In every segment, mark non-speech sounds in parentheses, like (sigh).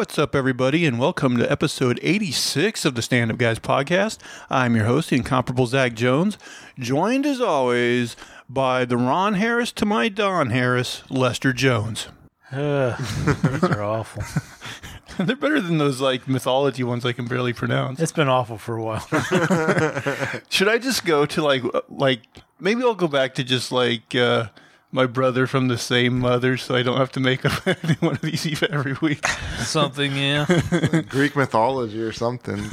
What's up, everybody, and welcome to episode 86 of the Stand Up Guys podcast. I'm your host, the incomparable Zach Jones, joined as always by the Ron Harris to my Don Harris, Lester Jones. Ugh, (sighs) these are awful. (laughs) They're better than those like mythology ones I can barely pronounce. It's been awful for a while. (laughs) Should I just go to like like maybe I'll go back to just like uh, my brother from the same mother, so I don't have to make up (laughs) any one of these every week. Something, yeah. (laughs) Greek mythology or something. (laughs)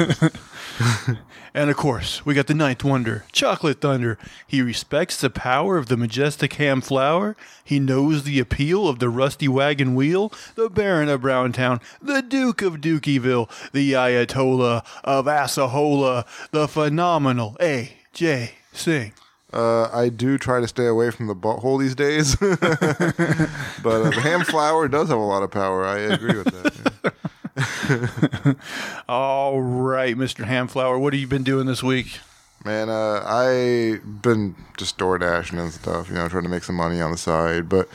And of course, we got the ninth wonder, Chocolate Thunder. He respects the power of the majestic ham flour. He knows the appeal of the rusty wagon wheel, the Baron of Browntown, the Duke of Dukieville, the Ayatollah of Asahola, the phenomenal A.J. Singh. Uh, I do try to stay away from the butthole these days, (laughs) but uh, the ham flour does have a lot of power. I agree with that. yeah. (laughs) All right, Mr. Hamflower, what have you been doing this week? Man, uh, I've been just door dashing and stuff, you know, trying to make some money on the side. But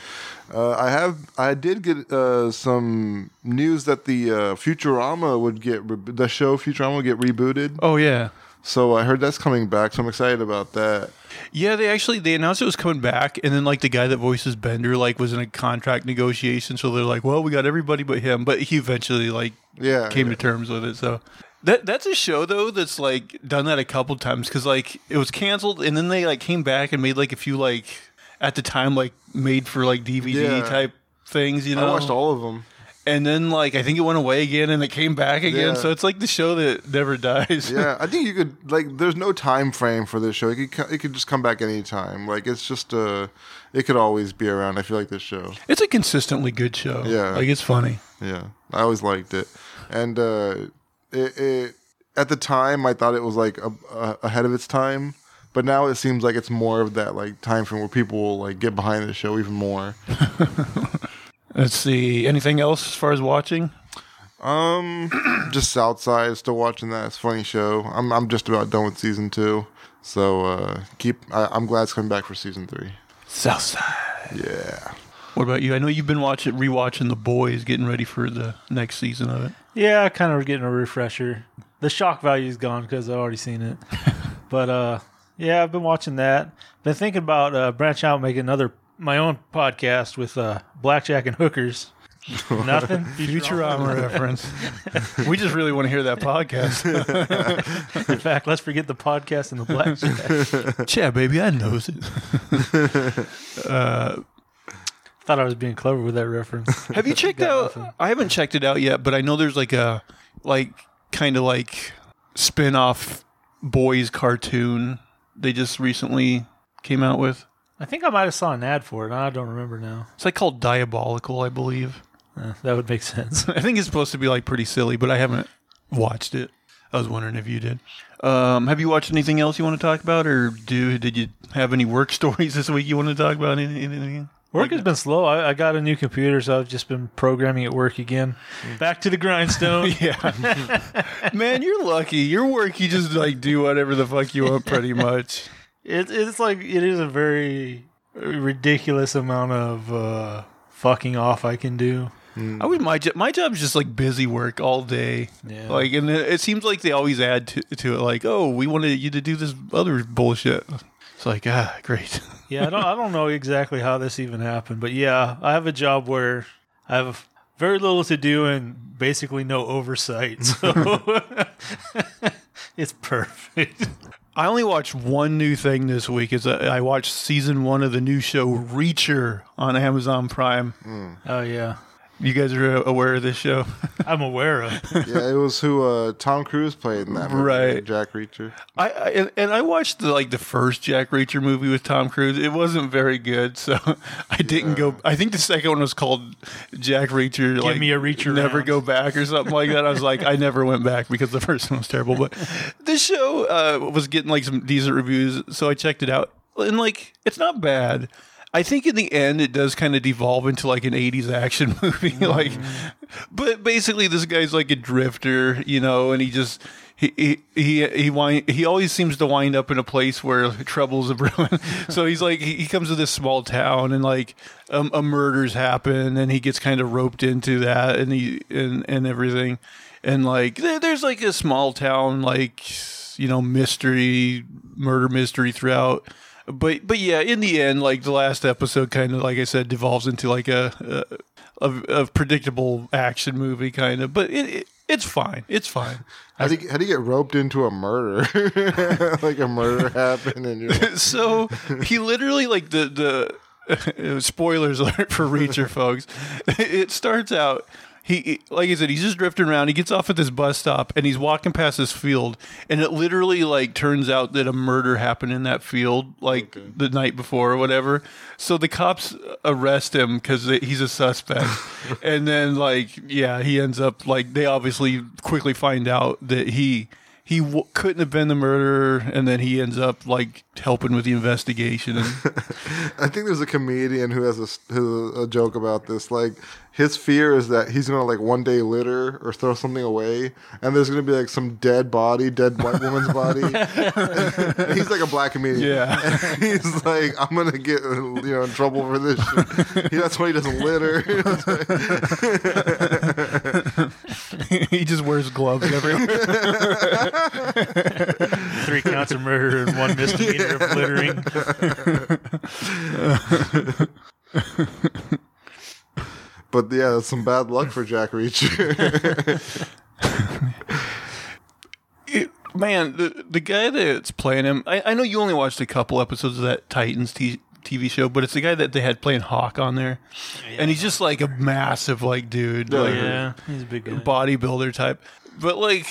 uh, I have, I did get uh, some news that the uh, Futurama would get re- the show Futurama would get rebooted. Oh yeah. So I heard that's coming back. So I'm excited about that. Yeah, they actually they announced it was coming back, and then like the guy that voices Bender like was in a contract negotiation, so they're like, "Well, we got everybody but him," but he eventually like Yeah, came yeah. to terms with it. So that that's a show though that's like done that a couple times because like it was canceled, and then they like came back and made like a few like at the time like made for like DVD Yeah. type things, you know. I watched all of them. And then like I think it went away again, and it came back again. Yeah. So it's like the show that never (laughs) dies. yeah, I think you could like. There's no time frame for this show. It could it could just come back anytime. Like it's just uh, it could always be around. I feel like this show. It's a consistently good show. Yeah. like it's funny. Yeah, I always liked it, and uh, it, it at the time I thought it was like a, a, ahead of its time. But now it seems like it's more of that like time frame where people will like get behind the show even more. (laughs) Let's see. Anything else as far as watching? Um, (clears throat) just Southside, still watching that. It's a funny show. I'm I'm just about done with season two, so uh, keep. I, I'm glad it's coming back for season three. Southside. Yeah. What about you? I know you've been watching, rewatching The Boys, getting ready for the next season of it. Yeah, I kind of getting a refresher. The shock value's gone because I've already seen it. (laughs) but uh, yeah, I've been watching that. Been thinking about uh, branching out, and making another my own podcast with uh, blackjack and hookers. (laughs) Nothing. Futurama (laughs) reference. (laughs) we just really want to hear that podcast. In fact, let's forget the podcast and the blackjack. yeah, baby, I knows it. Thought I was being clever with that reference. Have you checked out? I haven't checked it out yet, but I know there's like a like kind of like spin-off boys cartoon they just recently came out with. I think I might have saw an ad for it. I don't remember now. It's like called Diabolical, I believe. Uh, that would make (laughs) sense. I think it's supposed to be like pretty silly, but I haven't watched it. I was wondering if you did. Um, have you watched anything else you want to talk about, or do did you have any work (laughs) stories this week you want to talk about? Any- Anything? Work has been slow. I, I got a new computer, so I've just been programming at work again. Back to the grindstone. (laughs) Yeah, man, you're lucky. Your work, you just like do whatever the fuck you want, pretty much. It, it's like it is a very ridiculous amount of uh, fucking off I can do. I was my job. My job's just like busy work all day. Yeah. Like, and it, it seems like they always add to, to it. Like, oh, we wanted you to do this other bullshit. It's like, ah, great. (laughs) Yeah, I don't I don't know exactly how this even happened, but yeah, I have a job where I have very little to do and basically no oversight. (laughs) So (laughs) it's perfect. I only watched one new thing this week. Is I watched season one of the new show Reacher on Amazon Prime. Hmm. Oh yeah. You guys are aware of this show, (laughs) I'm aware of. Yeah, it was who uh, Tom Cruise played in that movie, Right. Jack Reacher. I, I and, and I watched the like the first Jack Reacher movie with Tom Cruise. It wasn't very good, so (laughs) I didn't go. I think the second one was called Jack Reacher. like, me a Reacher never round. go back or something like that. I was like, I never went back because the (laughs) first one was terrible. But this show uh, was getting like some decent reviews, so I checked it out, and like it's not bad. I think in the end it does kind of devolve into like an 80s action (laughs) movie like but basically this guy's like a drifter, you know, and he just he he he he, wind, he always seems to wind up in a place where (laughs) troubles are brewing. (laughs) so he's like he, he comes to this small town and like um, a murders happen and he gets kind of roped into that and he and and everything. And like there, there's like a small town like you know mystery murder mystery throughout but but yeah in the end like the last episode kind of like i said devolves into like a a, a, a predictable action movie kind of but it, it it's fine it's fine How do you, how do you get roped into a murder? (laughs) like a murder (laughs) happened and you're like, (laughs) so he literally like the the spoilers alert for Reacher folks. It starts out he like I said he's just drifting around. He gets off at this bus stop and he's walking past this field and it literally like turns out that a murder happened in that field like the night before or whatever. So the cops arrest him cuz he's a suspect. (laughs) and then like yeah, he ends up like they obviously quickly find out that he he w- couldn't have been the murderer, and then he ends up like helping with the investigation. And (laughs) I think there's a comedian who has a, who a joke about this. Like his fear is that he's gonna like one day litter or throw something away, and there's gonna be like some dead body, dead white woman's body. And (laughs) (laughs) he's like a black comedian. Yeah. And he's like, I'm gonna get you know in trouble for this. Shit. That's why he doesn't litter. (laughs) he just wears gloves everywhere. (laughs) Three counts of murder and one misdemeanor of littering. but yeah, that's some bad luck for Jack Reacher. (laughs) It- man, the the guy that's playing him, I, I know you only watched a couple episodes of that Titans t- TV show, but it's the guy that they had playing Hawk on there, and he's just like a massive like dude, like Yeah, he's a big guy. bodybuilder type. But like,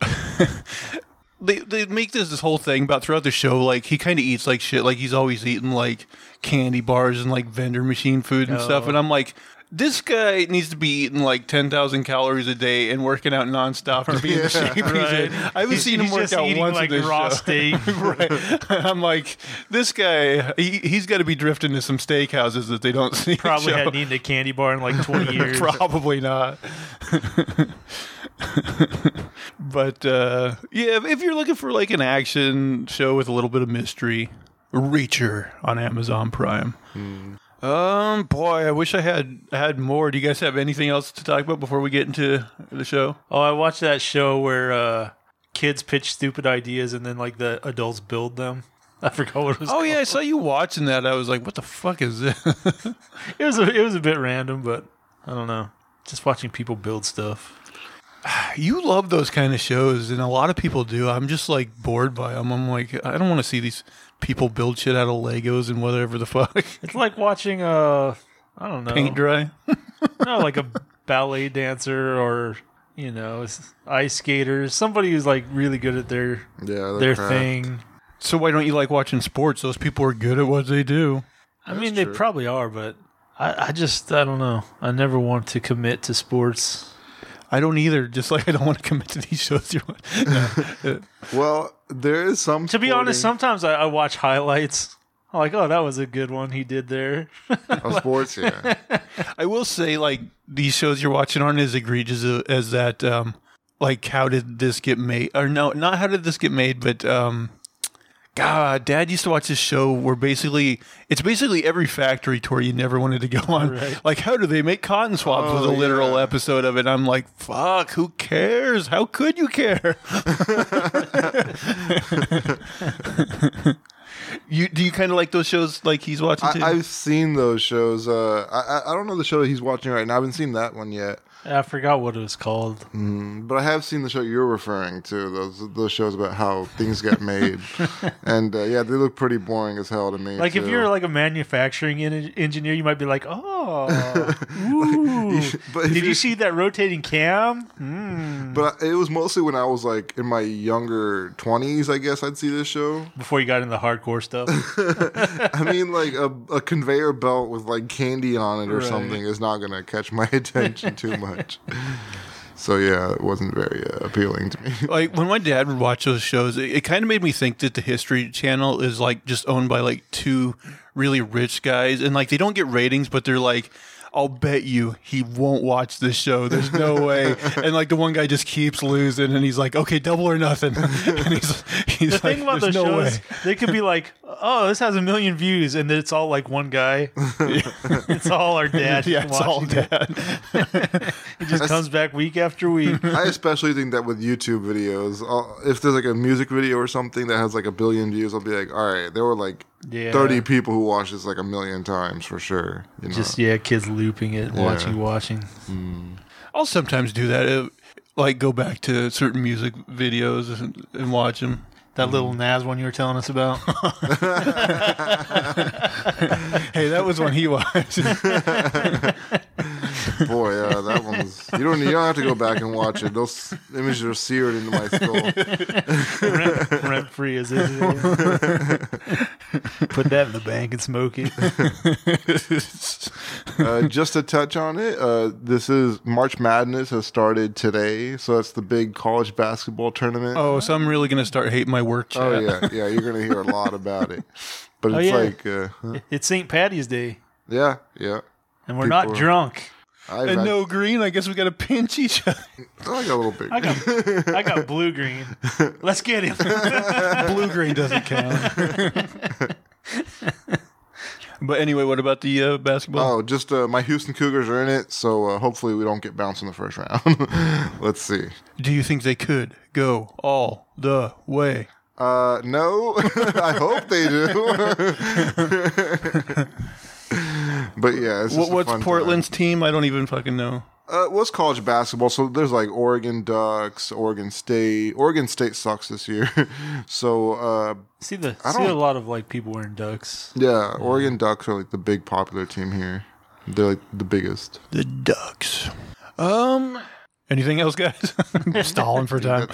(laughs) they they make this this whole thing about throughout the show. Like he kind of eats like shit. Like he's always eating like candy bars and like vendor machine food and stuff. Oh. And I'm like. This guy needs to be eating like ten thousand calories a day and working out nonstop to be in the (laughs) shape he's Right. in. I haven't seen him work out once like in this raw show. (laughs) steak. (laughs) right. I'm like, this guy, he, he's got to be drifting to some steakhouses that they don't see. Probably hadn't eaten a candy bar in like 20 years. Probably not. but uh, yeah, if you're looking for like an action show with a little bit of mystery, Reacher on Amazon Prime. Um, boy, I wish I had had more. Do you guys have anything else to talk about before we get into the show? Oh, I watched that show where uh, kids pitch stupid ideas and then like the adults build them. (laughs) I forgot what it was. Oh yeah, I saw you watching that. I was like, what the fuck is this? (laughs) it was a, it was a bit random, but I don't know. Just watching people build stuff. You love those kind of shows, and a lot of people do. I'm just like bored by them. I'm like, I don't want to see these people build shit out of Legos and whatever the fuck. (laughs) It's like watching uh I don't know, Paint dry. (laughs) no, like a (laughs) ballet dancer or you know ice skaters. Somebody who's like really good at their yeah, their craft. thing. So why don't you like watching sports? Those people are good at what they do. I mean, they probably are, but I, I just I don't know. I never want to commit to sports. I don't either. Just like I don't want to commit to these shows. No. (laughs) Well, there is some. To be honest, sometimes I, I watch highlights. I'm like, oh, that was a good one he did there. of (laughs) sports, yeah. I will say, like these shows you're watching aren't as egregious a- as that. Um, like, how did this get made? Or no, not how did this get made, but um, God, Dad used to watch this show where basically it's basically every factory tour you never wanted to go on. (laughs) Right. Like, how do they make cotton swabs? was a Oh, literal yeah. episode of it. I'm like, fuck, who cares? How could you care? (laughs) you do you kind of like those shows? Like he's watching too. I, I've seen those shows. Uh, I I- I don't know the show he's watching right now. I haven't seen that one yet, I forgot what it was called. but I have seen the show you're referring to. Those those shows about how things get made, (laughs) and uh, yeah, they look pretty boring as hell to me. Like if you're like a manufacturing en- engineer, you might be like, "Oh, (laughs) ooh. but did you see that rotating cam? Hmm. But it was mostly when I was like in my younger twenties. I guess I'd see this show. Before you got into the hardcore stuff, (laughs) I mean, like a, a conveyor belt with like candy on it or Right. something is not gonna catch my attention too much. So yeah, it wasn't very uh, appealing to me. (laughs) like when my dad would watch those shows, it, it kind of made me think that the History Channel is like just owned by like two really rich guys, and like they don't get ratings, but they're like. I'll bet you he won't watch this show. There's no (laughs) way. And like the one guy just keeps losing, and he's like, "Okay, double or nothing." (laughs) And he's he's The like, thing about "There's those no shows, way." they could be like, "Oh, this has a million views," and it's all like one guy. (laughs) it's all our dad. Yeah, it's all watching it. He just comes back week after week. I especially think that with YouTube videos, uh, if there's like a music video or something that has like a billion views, I'll be like, all right, there were like Yeah. 30 people who watch this like a million times for sure. You know? Just yeah, kids looping it, watching, watching. I'll sometimes do that. uh, like go back to certain music videos and, and watch them. That Lil Nas one you were telling us about. (laughs) Hey, that was when he watched. (laughs) Boy, yeah, that one's. You don't. You don't have to go back and watch it. Those images are seared into my skull. rent, rent free as it is. Put that in the bank and smoke it. (laughs) Uh, just to touch on it, uh, this is March Madness has started today, so that's the big college basketball tournament. oh, so I'm really gonna start hating my work chat. Oh, yeah, yeah. You're gonna hear a lot about it, (laughs) but Oh, it's yeah. like, uh, huh. It's St. Patty's Day, yeah, yeah. and we're not drunk. I've And had- no green. I guess we gotta pinch each other. I got a little bit. I got, I got (laughs) blue green. Let's get him. (laughs) Blue green doesn't count. but anyway, what about the uh, basketball? Oh, just uh, my Houston Cougars are in it, so uh, hopefully we don't get bounced in the first round. Let's see. Do you think they could go all the way? Uh, no, (laughs) I hope they do. (laughs) but yeah, it's just What, a what's fun Portland's team? I don't even fucking know. Uh, what's college basketball? So there's like Oregon Ducks, Oregon State. Oregon State sucks this year. (laughs) so uh, See the I see a don't- lot of like people wearing ducks. yeah, Oregon Ducks are like the big popular team here. They're like the biggest. The Ducks. Um. Anything else, guys? (laughs) Stalling for time.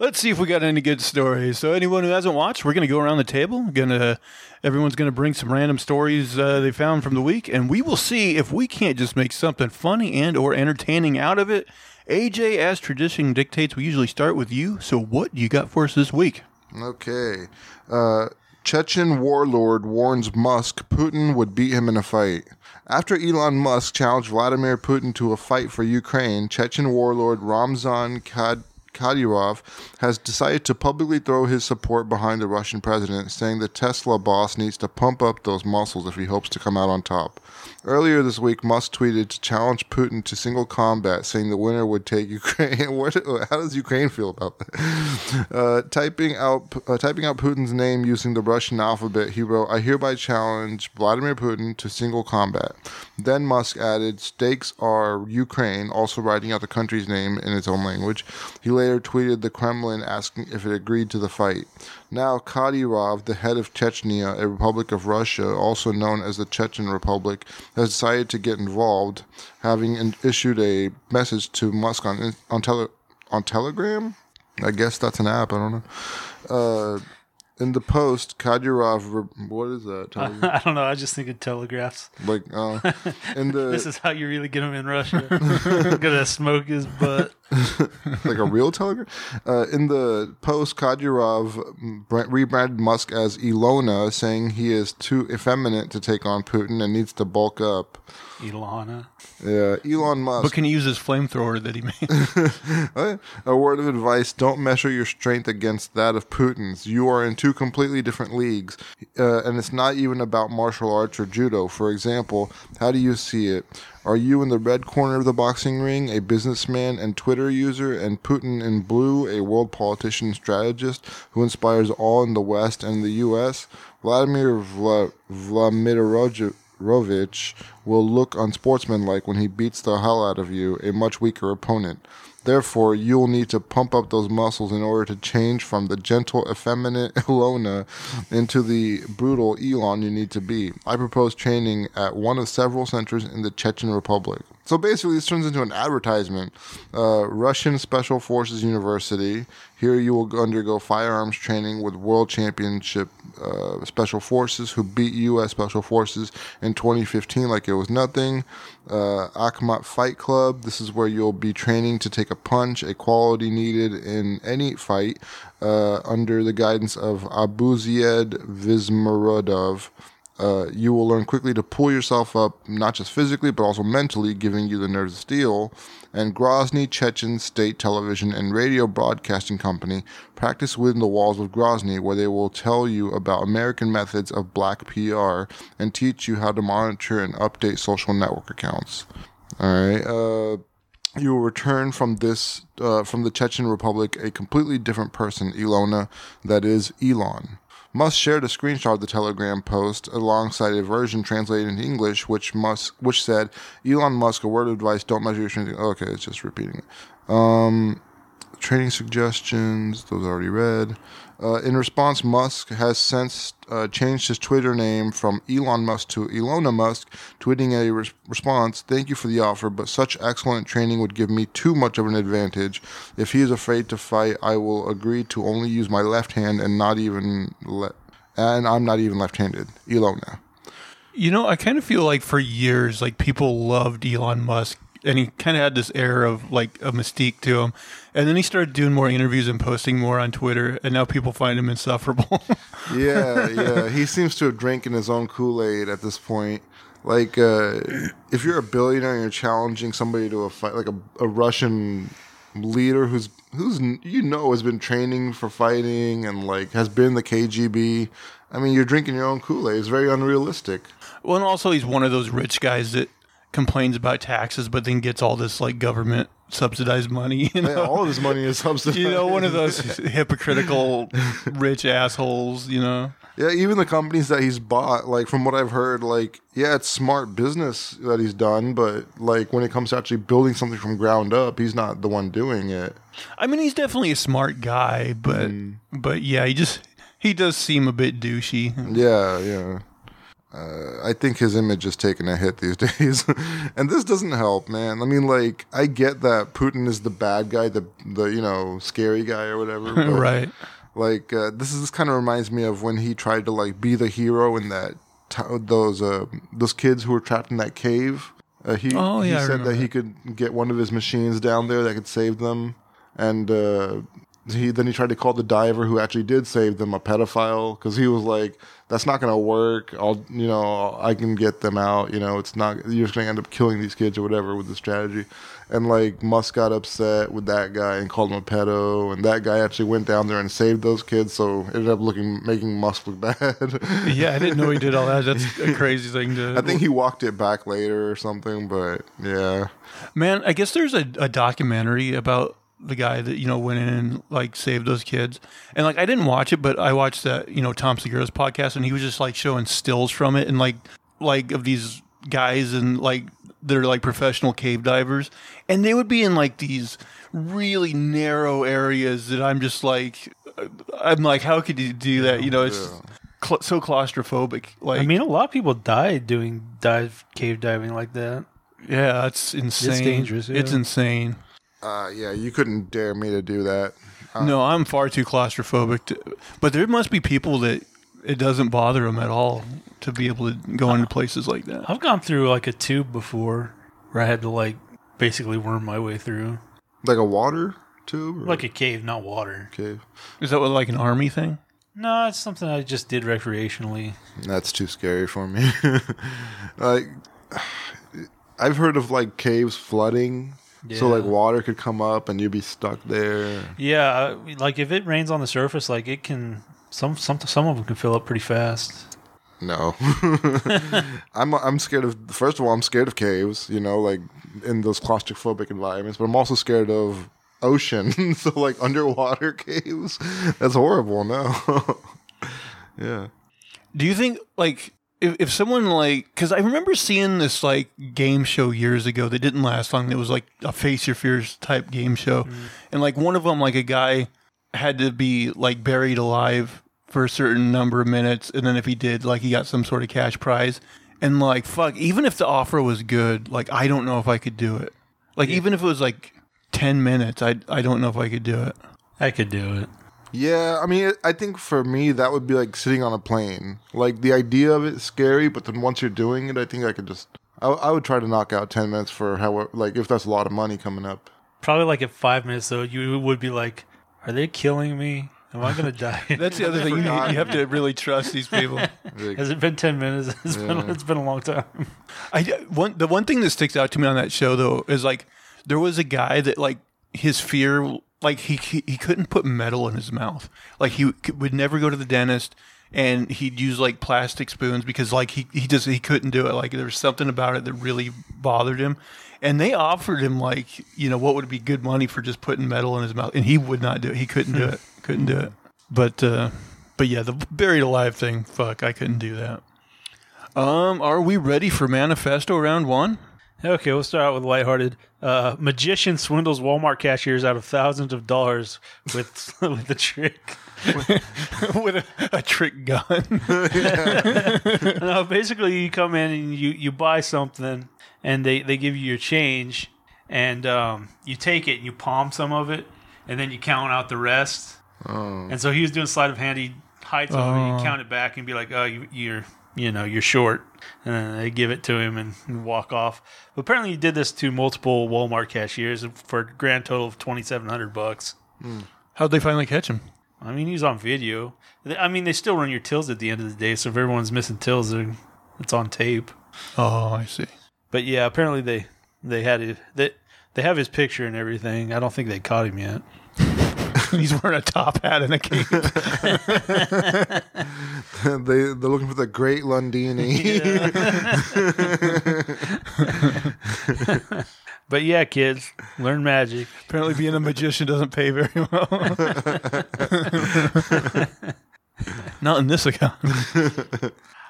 Let's see if we got any good stories. So, anyone who hasn't watched, we're gonna go around the table. Gonna everyone's gonna bring some random stories uh, they found from the week, and we will see if we can't just make something funny and or entertaining out of it. AJ, as tradition dictates, we usually start with you. So, what you got for us this week? Okay. Uh, Chechen warlord warns Musk Putin would beat him in a fight. After Elon Musk challenged Vladimir Putin to a fight for Ukraine, Chechen warlord Ramzan Kad- Kadyrov has decided to publicly throw his support behind the Russian president, saying the Tesla boss needs to pump up those muscles if he hopes to come out on top. Earlier this week, Musk tweeted to challenge Putin to single combat, saying the winner would take (laughs) Ukraine. What, how does Ukraine feel about that? Uh, typing out uh, typing out Putin's name using the Russian alphabet, he wrote, "I hereby challenge Vladimir Putin to single combat." Then Musk added, "Stakes are Ukraine," also writing out the country's name in its own language. He later tweeted the Kremlin asking if it agreed to the fight. Now, Kadyrov, the head of Chechnya, a republic of Russia, also known as the Chechen Republic, has decided to get involved, having in- issued a message to Musk on on, tele- on Telegram. I guess that's an app. I don't know. Uh, in the post, Kadyrov, what is that? Telegram? (laughs) I don't know. I just think of telegraphs. like, uh, (laughs) in the This is how you really get him in Russia. (laughs) Gonna smoke his butt. like a real telegram. Uh, in the post, Kadyrov br- rebranded Musk as Ilona, saying he is too effeminate to take on Putin and needs to bulk up. Ilana. Yeah, Elon Musk. But can he use his flamethrower that he made? (laughs) A word of advice don't measure your strength against that of Putin's. You are in two completely different leagues. Uh, and it's not even about martial arts or judo. For example, how do you see it? Are you in the red corner of the boxing ring, a businessman and Twitter user, and Putin in blue, a world politician strategist who inspires all in the West and the U.S.? Vladimir Vla- Vladimirovich will look unsportsmanlike when he beats the hell out of you, a much weaker opponent. Therefore, you'll need to pump up those muscles in order to change from the gentle, effeminate (laughs) Ilona into the brutal Elon you need to be. I propose training at one of several centers in the Chechen Republic. So basically, this turns into an advertisement. Uh, Russian Special Forces University. Here you will undergo firearms training with World Championship uh, Special Forces who beat U.S. Special Forces in 2015 like it was nothing. Uh, Akhmat Fight Club. This is where you'll be training to take a punch, a quality needed in any fight, uh, under the guidance of Abuzaid Vismuradov. Uh, you will learn quickly to pull yourself up, not just physically, but also mentally, giving you the nerve of steel. And Grozny Chechen State Television and Radio Broadcasting Company practice within the walls of Grozny, where they will tell you about American methods of black PR and teach you how to monitor and update social network accounts. All right. Uh, you will return from this uh, from the Chechen Republic a completely different person, Ilona, that is Elon. Musk shared a screenshot of the Telegram post alongside a version translated into English, which Musk which said, "Elon Musk, a word of advice: don't measure your strength." Okay, it's just repeating. Um, training suggestions; those already read. Uh, in response, Musk has since uh, changed his Twitter name from Elon Musk to Ilona Musk, tweeting a res- response Thank you for the offer, but such excellent training would give me too much of an advantage. If he is afraid to fight, I will agree to only use my left hand and not even let. And I'm not even left handed. Ilona. You know, I kind of feel like for years, like people loved Elon Musk, and he kind of had this air of like a mystique to him. And then he started doing more interviews and posting more on Twitter, and now people find him insufferable. (laughs) yeah, yeah. He seems to have drank in his own Kool Aid at this point. Like, uh, if you're a billionaire and you're challenging somebody to a fight, like a, a Russian leader who's who's you know has been training for fighting and like has been the KGB. I mean, you're drinking your own Kool Aid. It's very unrealistic. well, and also he's one of those rich guys that complains about taxes, but then gets all this like government subsidized money. You know, Yeah, all of his money is subsidized. you know one of those (laughs) hypocritical rich assholes. You know. Yeah, even the companies that he's bought, like from what I've heard, like yeah, it's smart business that he's done, but like when it comes to actually building something from ground up, he's not the one doing it. I mean, he's definitely a smart guy, but mm. but yeah, he just he does seem a bit douchey. Yeah, yeah. Uh, I think his image is taking a hit these (laughs) days, and this doesn't help, man. I mean, like, I get that Putin is the bad guy, the the you know scary guy or whatever, (laughs) but, right. Like, uh, this is this kind of reminds me of when he tried to like be the hero in that t- those uh, those kids who were trapped in that cave. Uh, he Oh, he yeah, I said that he could get one of his machines down there that could save them, and uh, he then he tried to call the diver who actually did save them a pedophile because he was like, "That's not going to work. I'll you know I can get them out. You know it's not you're just going to end up killing these kids or whatever with the strategy." And like Musk got upset with that guy and called him a pedo, and that guy actually went down there and saved those kids. So it ended up looking making Musk look (laughs) bad. Yeah, I didn't know he did all that. That's a (laughs) crazy thing to. I think he walked it back later or something, but yeah. Man, I guess there's a, a documentary about the guy that you know went in and like saved those kids, and like I didn't watch it, but I watched that you know Tom Segura's podcast, and he was just like showing stills from it, and like like of these guys and like they're like professional cave divers, and they would be in like these really narrow areas that I'm just like I'm like how could you do that? You know, it's cl- so claustrophobic. Like I mean, a lot of people died doing dive cave diving like that. yeah, it's insane. dangerous, It's insane. Uh, yeah, you couldn't dare me to do that. No, I'm far too claustrophobic. To, but there must be people that it doesn't bother them at all to be able to go into places like that. I've gone through like a tube before where I had to like basically worm my way through, Like a water tube? Or like a cave, not water. cave? Is that what, like an army thing? No, it's something I just did recreationally. That's too scary for me. (laughs) like, I've heard of like caves flooding. So like water could come up and you'd be stuck there. Yeah, like if it rains on the surface, like it can some some some of them can fill up pretty fast. No, (laughs) I'm I'm scared of. First of all, I'm scared of caves. You know, like in those claustrophobic environments. But I'm also scared of ocean. (laughs) so like underwater (laughs) caves. That's horrible. No. yeah. Do you think like if, if someone like because I remember seeing this like game show years ago that didn't last long. It was like a face your fears type game show, mm-hmm. and like one of them like a guy had to be like buried alive for a certain number of minutes, and then if he did, like he got some sort of cash prize. And like fuck, even if the offer was good, like I don't know if I could do it. Like even if it was like ten minutes, I I don't know if I could do it. I could do it. Yeah, I mean, I think for me that would be like sitting on a plane. Like the idea of it is scary, but then once you're doing it, I think I could just. I, I would try to knock out ten minutes for how like if that's a lot of money coming up. Probably like at five minutes though, you would be like, "Are they killing me? Am I gonna die? (laughs) That's the other thing. You, you have to really trust these people. (laughs) Like, Has it been ten minutes? (laughs) It's been it's been a long time. I one the one thing that sticks out to me on that show though is like there was a guy that like his fear like he he, he couldn't put metal in his mouth. Like he would never go to the dentist and he'd use like plastic spoons because like he he just he couldn't do it. Like there was something about it that really bothered him. And they offered him like, you know, what would be good money for just putting metal in his mouth and he would not do it. He couldn't do it. Couldn't do it. But uh but yeah, the buried alive thing, fuck, I couldn't do that. Um, are we ready for Manifesto round one? Okay, we'll start out with lighthearted. Uh, magician swindles Walmart cashiers out of thousands of dollars with (laughs) with a trick. (laughs) With a, a trick gun. (laughs) no, basically you come in and you, you buy something and they, they give you your change and um, you take it and you palm some of it and then you count out the rest. oh, And so he was doing sleight of hand. He hides some of it, Oh. you count it back and be like, oh, you, you're you know you're short, and then they give it to him and, and walk off. But apparently he did this to multiple Walmart cashiers for a grand total of twenty seven hundred bucks. Hmm. How'd they finally catch him? I mean, he's on video. I mean, they still run your tills at the end of the day, so if everyone's missing tills, they're- it's on tape. Oh, I see. But yeah, apparently they they had it. They, they have his picture and everything. I don't think they caught him yet. He's wearing a top hat and a cape. (laughs) they they're looking for the great Lundini. But yeah, kids, learn magic. Apparently, being a magician doesn't pay very well. (laughs) Not in this account.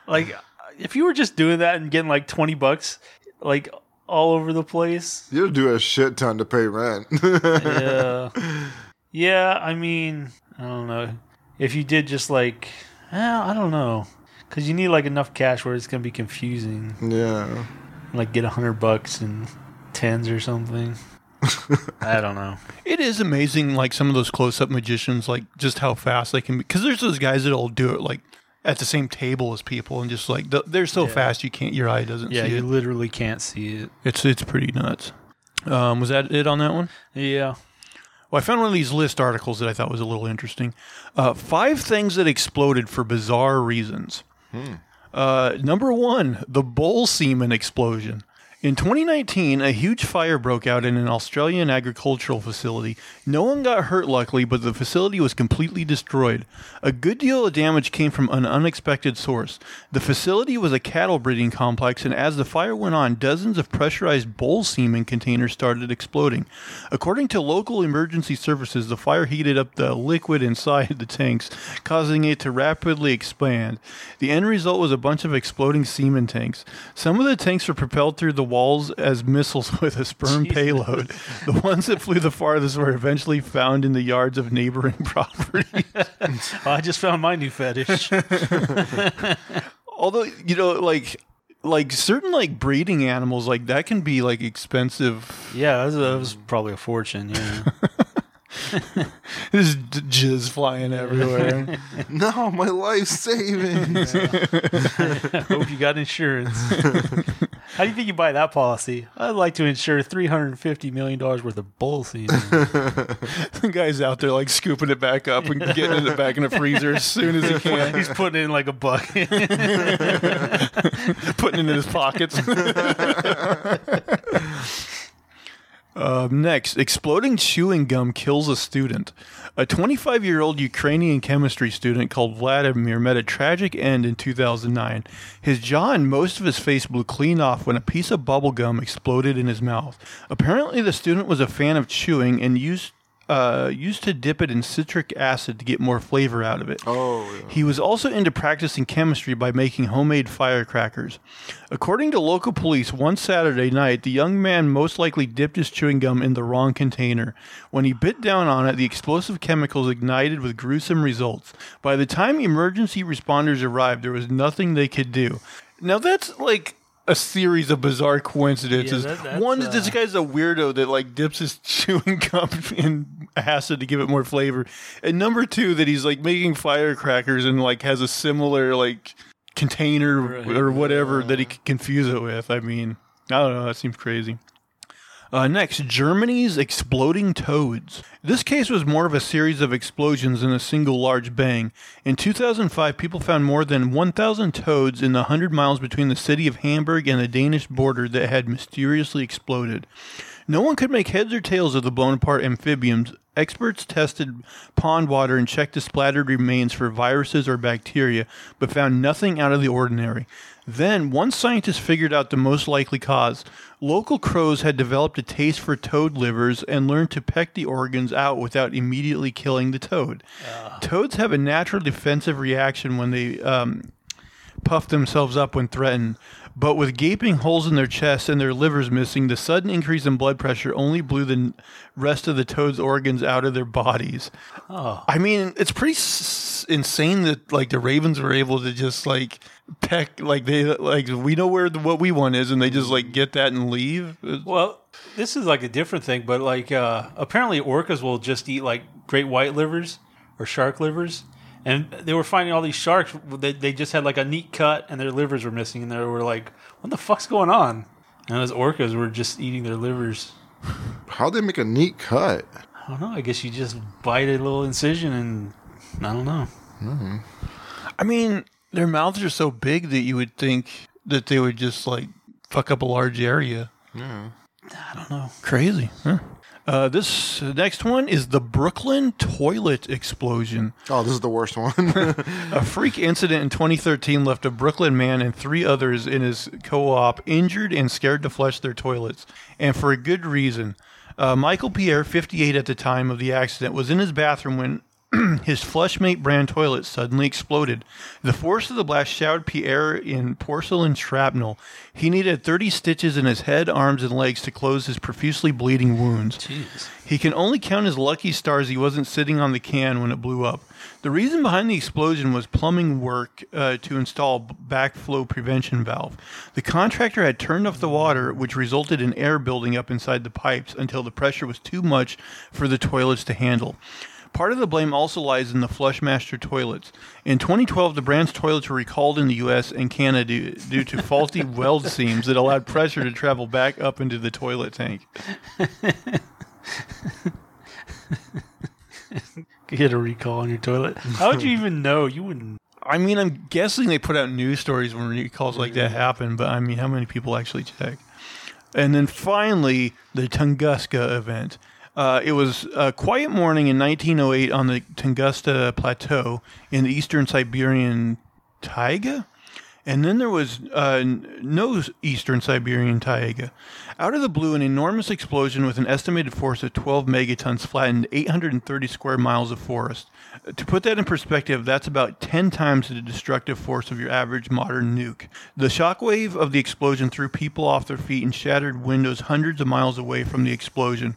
Like, if you were just doing that and getting like twenty bucks, like all over the place, You'll do a shit ton to pay rent. yeah, (laughs) yeah. I mean, I don't know. If you did just like, well, I don't know, because you need like enough cash where it's gonna be confusing. yeah. Like get a hundred bucks and tens or something. (laughs) I don't know. It is amazing, like some of those close-up magicians, like just how fast they can. Because there's those guys that'll do it like at the same table as people, and just like they're so Yeah. fast you can't, your eye doesn't Yeah, see you it. literally can't see it. It's it's pretty nuts. Um, was that it on that one? Yeah. Well, I found one of these list articles that I thought was a little interesting. Uh, five things that exploded for bizarre reasons. Uh, number one, the bull semen explosion. In 2019, a huge fire broke out in an Australian agricultural facility. No one got hurt, luckily, but the facility was completely destroyed. A good deal of damage came from an unexpected source. The facility was a cattle breeding complex, and as the fire went on, dozens of pressurized bull semen containers started exploding. According to local emergency services, the fire heated up the liquid inside (laughs) the tanks, causing it to rapidly expand. The end result was a bunch of exploding semen tanks. Some of the tanks were propelled through the walls as missiles (laughs) with a sperm Jesus. payload. The ones that flew the farthest were eventually found in the yards of neighboring (laughs) properties. (laughs) I just found my new fetish. Although, you know, like like certain like breeding animals like that can be like expensive. yeah, that was, that was probably a fortune. Yeah. (laughs) There's jizz flying everywhere. (laughs) No, my life savings. (laughs) Hope you got insurance. How do you think you buy that policy? I'd like to insure three hundred and fifty million dollars worth of bull semen. the guy's out there like scooping it back up and getting it back in the freezer as soon as he can, He's putting it in like a bucket. putting it in his pockets. Um, next, exploding chewing gum kills a student. A 25 year old Ukrainian chemistry student called Vladimir met a tragic end in 2009. His jaw and most of his face blew clean off when a piece of bubble gum exploded in his mouth. Apparently, the student was a fan of chewing and used uh, used to dip it in citric acid to get more flavor out of it. Oh, yeah. He was also into practicing chemistry by making homemade firecrackers. According to local police, one Saturday night, the young man most likely dipped his chewing gum in the wrong container. When he bit down on it, the explosive chemicals ignited with gruesome results. By the time emergency responders arrived, there was nothing they could do. Now that's like a series of bizarre coincidences. Yeah, that- One is this uh, guy's a weirdo that like dips his (laughs) chewing gum in acid to give it more flavor, and number two that he's like making firecrackers and like has a similar like container Right. or whatever that he could confuse it with. I mean, I don't know. That seems crazy. Uh, next, Germany's exploding toads. This case was more of a series of explosions than a single large bang. In 2005, people found more than 1,000 toads in the 100 miles between the city of Hamburg and the Danish border that had mysteriously exploded. No one could make heads or tails of the blown apart amphibians. Experts tested pond water and checked the splattered remains for viruses or bacteria, but found nothing out of the ordinary. Then, one scientist figured out the most likely cause. Local crows had developed a taste for toad livers and learned to peck the organs out without immediately killing the toad. Toads have a natural defensive reaction when they um, puff themselves up when threatened. But with gaping holes in their chests and their livers missing, the sudden increase in blood pressure only blew the rest of the toad's organs out of their bodies. Oh. I mean, it's pretty s- insane that like the Ravens were able to just like peck like they like we know where the, what we want is, and they just like get that and leave. Well, this is like a different thing, but like uh, apparently orcas will just eat like great white livers or shark livers. And they were finding all these sharks. They, they just had like a neat cut, and their livers were missing. And they were like, "What the fuck's going on?" And those orcas were just eating their livers. How'd they make a neat cut? I don't know. I guess you just bite a little incision, and I don't know. I mean, their mouths are so big that you would think that they would just like fuck up a large area. Yeah. I don't know. Crazy, huh? Uh, this next one is the Brooklyn toilet explosion. Oh, this is the worst one. (laughs) A freak incident in 2013 left a Brooklyn man and three others in his co op injured and scared to flush their toilets, and for a good reason. Uh, Michael Pierre, 58 at the time of the accident, was in his bathroom when (clears throat) his Flushmate brand toilet suddenly exploded. The force of the blast showered Pierre in porcelain shrapnel. He needed 30 stitches in his head, arms, and legs to close his profusely bleeding wounds. Jeez. He can only count his lucky stars he wasn't sitting on the can when it blew up. The reason behind the explosion was plumbing work uh, to install backflow prevention valve. The contractor had turned off the water, which resulted in air building up inside the pipes until the pressure was too much for the toilets to handle. Part of the blame also lies in the Flushmaster toilets. In 2012, the brand's toilets were recalled in the U.S. and Canada due, due to faulty (laughs) weld seams that allowed pressure to travel back up into the toilet tank. (laughs) Get a recall on your toilet. How would you even know? You wouldn't. I mean, I'm guessing they put out news stories when recalls like that mm-hmm. happen, but I mean, how many people actually check? And then finally, the Tunguska event. Uh, it was a quiet morning in 1908 on the Tunguska Plateau in the eastern Siberian taiga. And then there was uh, no eastern Siberian taiga. Out of the blue, an enormous explosion with an estimated force of 12 megatons flattened 830 square miles of forest. Uh, To put that in perspective, that's about 10 times the destructive force of your average modern nuke. The shockwave of the explosion threw people off their feet and shattered windows hundreds of miles away from the explosion.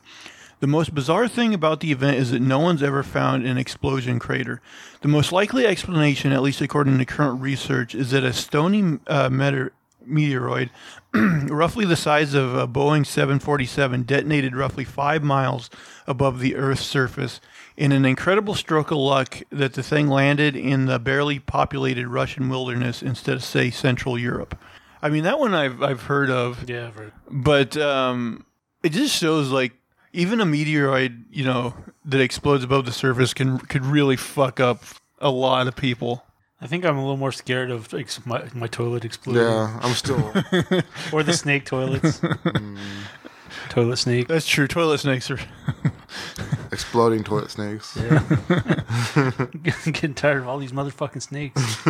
The most bizarre thing about the event is that no one's ever found an explosion crater. The most likely explanation, at least according to current research, is that a stony uh, meteor- meteoroid, (clears throat) roughly the size of a Boeing 747, detonated roughly five miles above the Earth's surface. In an incredible stroke of luck, that the thing landed in the barely populated Russian wilderness instead of, say, Central Europe. I mean, that one I've I've heard of Yeah, for, but um, it just shows like even a meteoroid, you know, that explodes above the surface can could really fuck up a lot of people. I think I'm a little more scared of ex- my, my toilet exploding. yeah, I'm still. (laughs) Or the snake toilets. (laughs) Mm. toilet snake. That's true. Toilet snakes are. (laughs) exploding toilet snakes. Yeah. Getting tired of all these motherfucking snakes.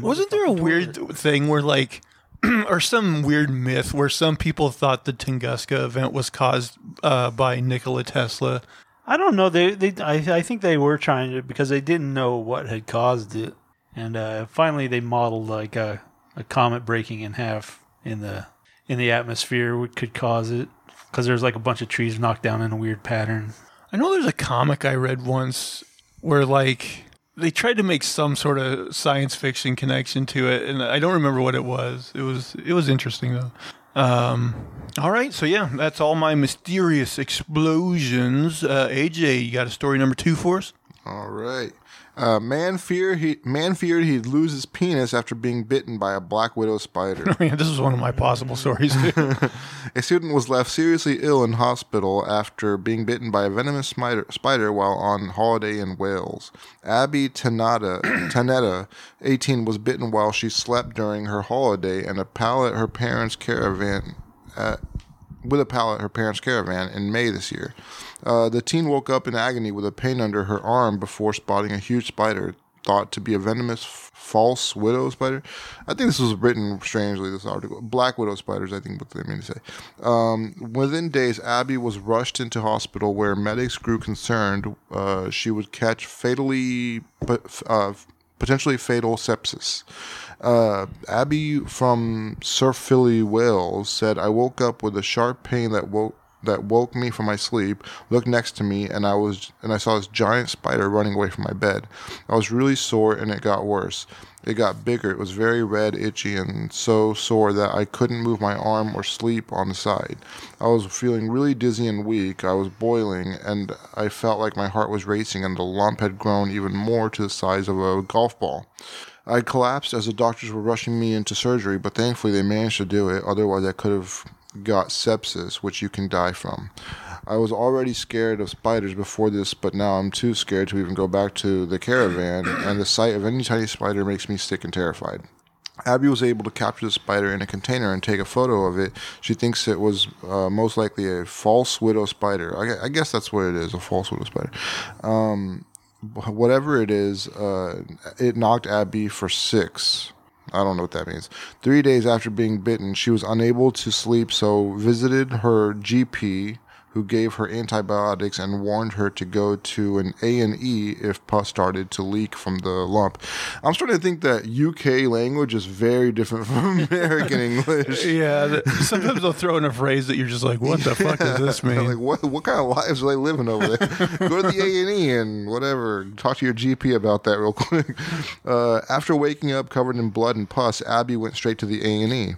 Wasn't there a weird thing where like, (clears throat) or some weird myth where some people thought the Tunguska event was caused uh, by Nikola Tesla? I don't know. They, they, I, I think they were trying to because they didn't know what had caused it, and uh, finally they modeled like a, a comet breaking in half in the in the atmosphere, which could cause it because there's like a bunch of trees knocked down in a weird pattern. I know there's a comic I read once where like they tried to make some sort of science fiction connection to it, and I don't remember what it was. It was it was interesting though. Um, all right, so yeah, that's all my mysterious explosions. Uh, AJ, you got a story number two for us? All right. Uh, man feared he man feared he'd lose his penis after being bitten by a black widow spider. (laughs) Man, this is one of my possible stories. (laughs) a student was left seriously ill in hospital after being bitten by a venomous spider, spider while on holiday in Wales. Abby Tanada, Tanetta, (clears throat) 18, was bitten while she slept during her holiday in a pallet her parents' caravan at, with a pallet her parents' caravan in May this year. Uh, the teen woke up in agony with a pain under her arm before spotting a huge spider thought to be a venomous false widow spider. I think this was written strangely, this article. Black widow spiders, I think what they mean to say. Um, within days, Abby was rushed into hospital where medics grew concerned uh, she would catch fatally, uh, potentially fatal sepsis. Uh, Abby from Caerphilly, Wales said, I woke up with a sharp pain that woke that woke me from my sleep, looked next to me, and I was and I saw this giant spider running away from my bed. I was really sore, and it got worse. It got bigger. It was very red, itchy, and so sore that I couldn't move my arm or sleep on the side. I was feeling really dizzy and weak. I was boiling, and I felt like my heart was racing, and the lump had grown even more to the size of a golf ball. I collapsed as the doctors were rushing me into surgery, but thankfully they managed to do it. Otherwise, I could have got sepsis, which you can die from. I was already scared of spiders before this, but now I'm too scared to even go back to the caravan, and the sight of any tiny spider makes me sick and terrified. Abby was able to capture the spider in a container and take a photo of it. She thinks it was uh, most likely a false widow spider. I, I, guess that's what it is a false widow spider. Um, whatever it is, uh, it knocked Abby for six. I don't know what that means. Three days after being bitten, she was unable to sleep, so visited her GP, who gave her antibiotics and warned her to go to an A&E if pus started to leak from the lump. I'm starting to think that UK language is very different (laughs) from American (laughs) English. yeah, sometimes they'll throw in a phrase that you're just like, what the fuck does this (laughs) mean? like what what kind of lives are they living over there? Go to the A and E and whatever. Talk to your GP about that real quick. Uh, after waking up covered in blood and pus, Abby went straight to the A and E.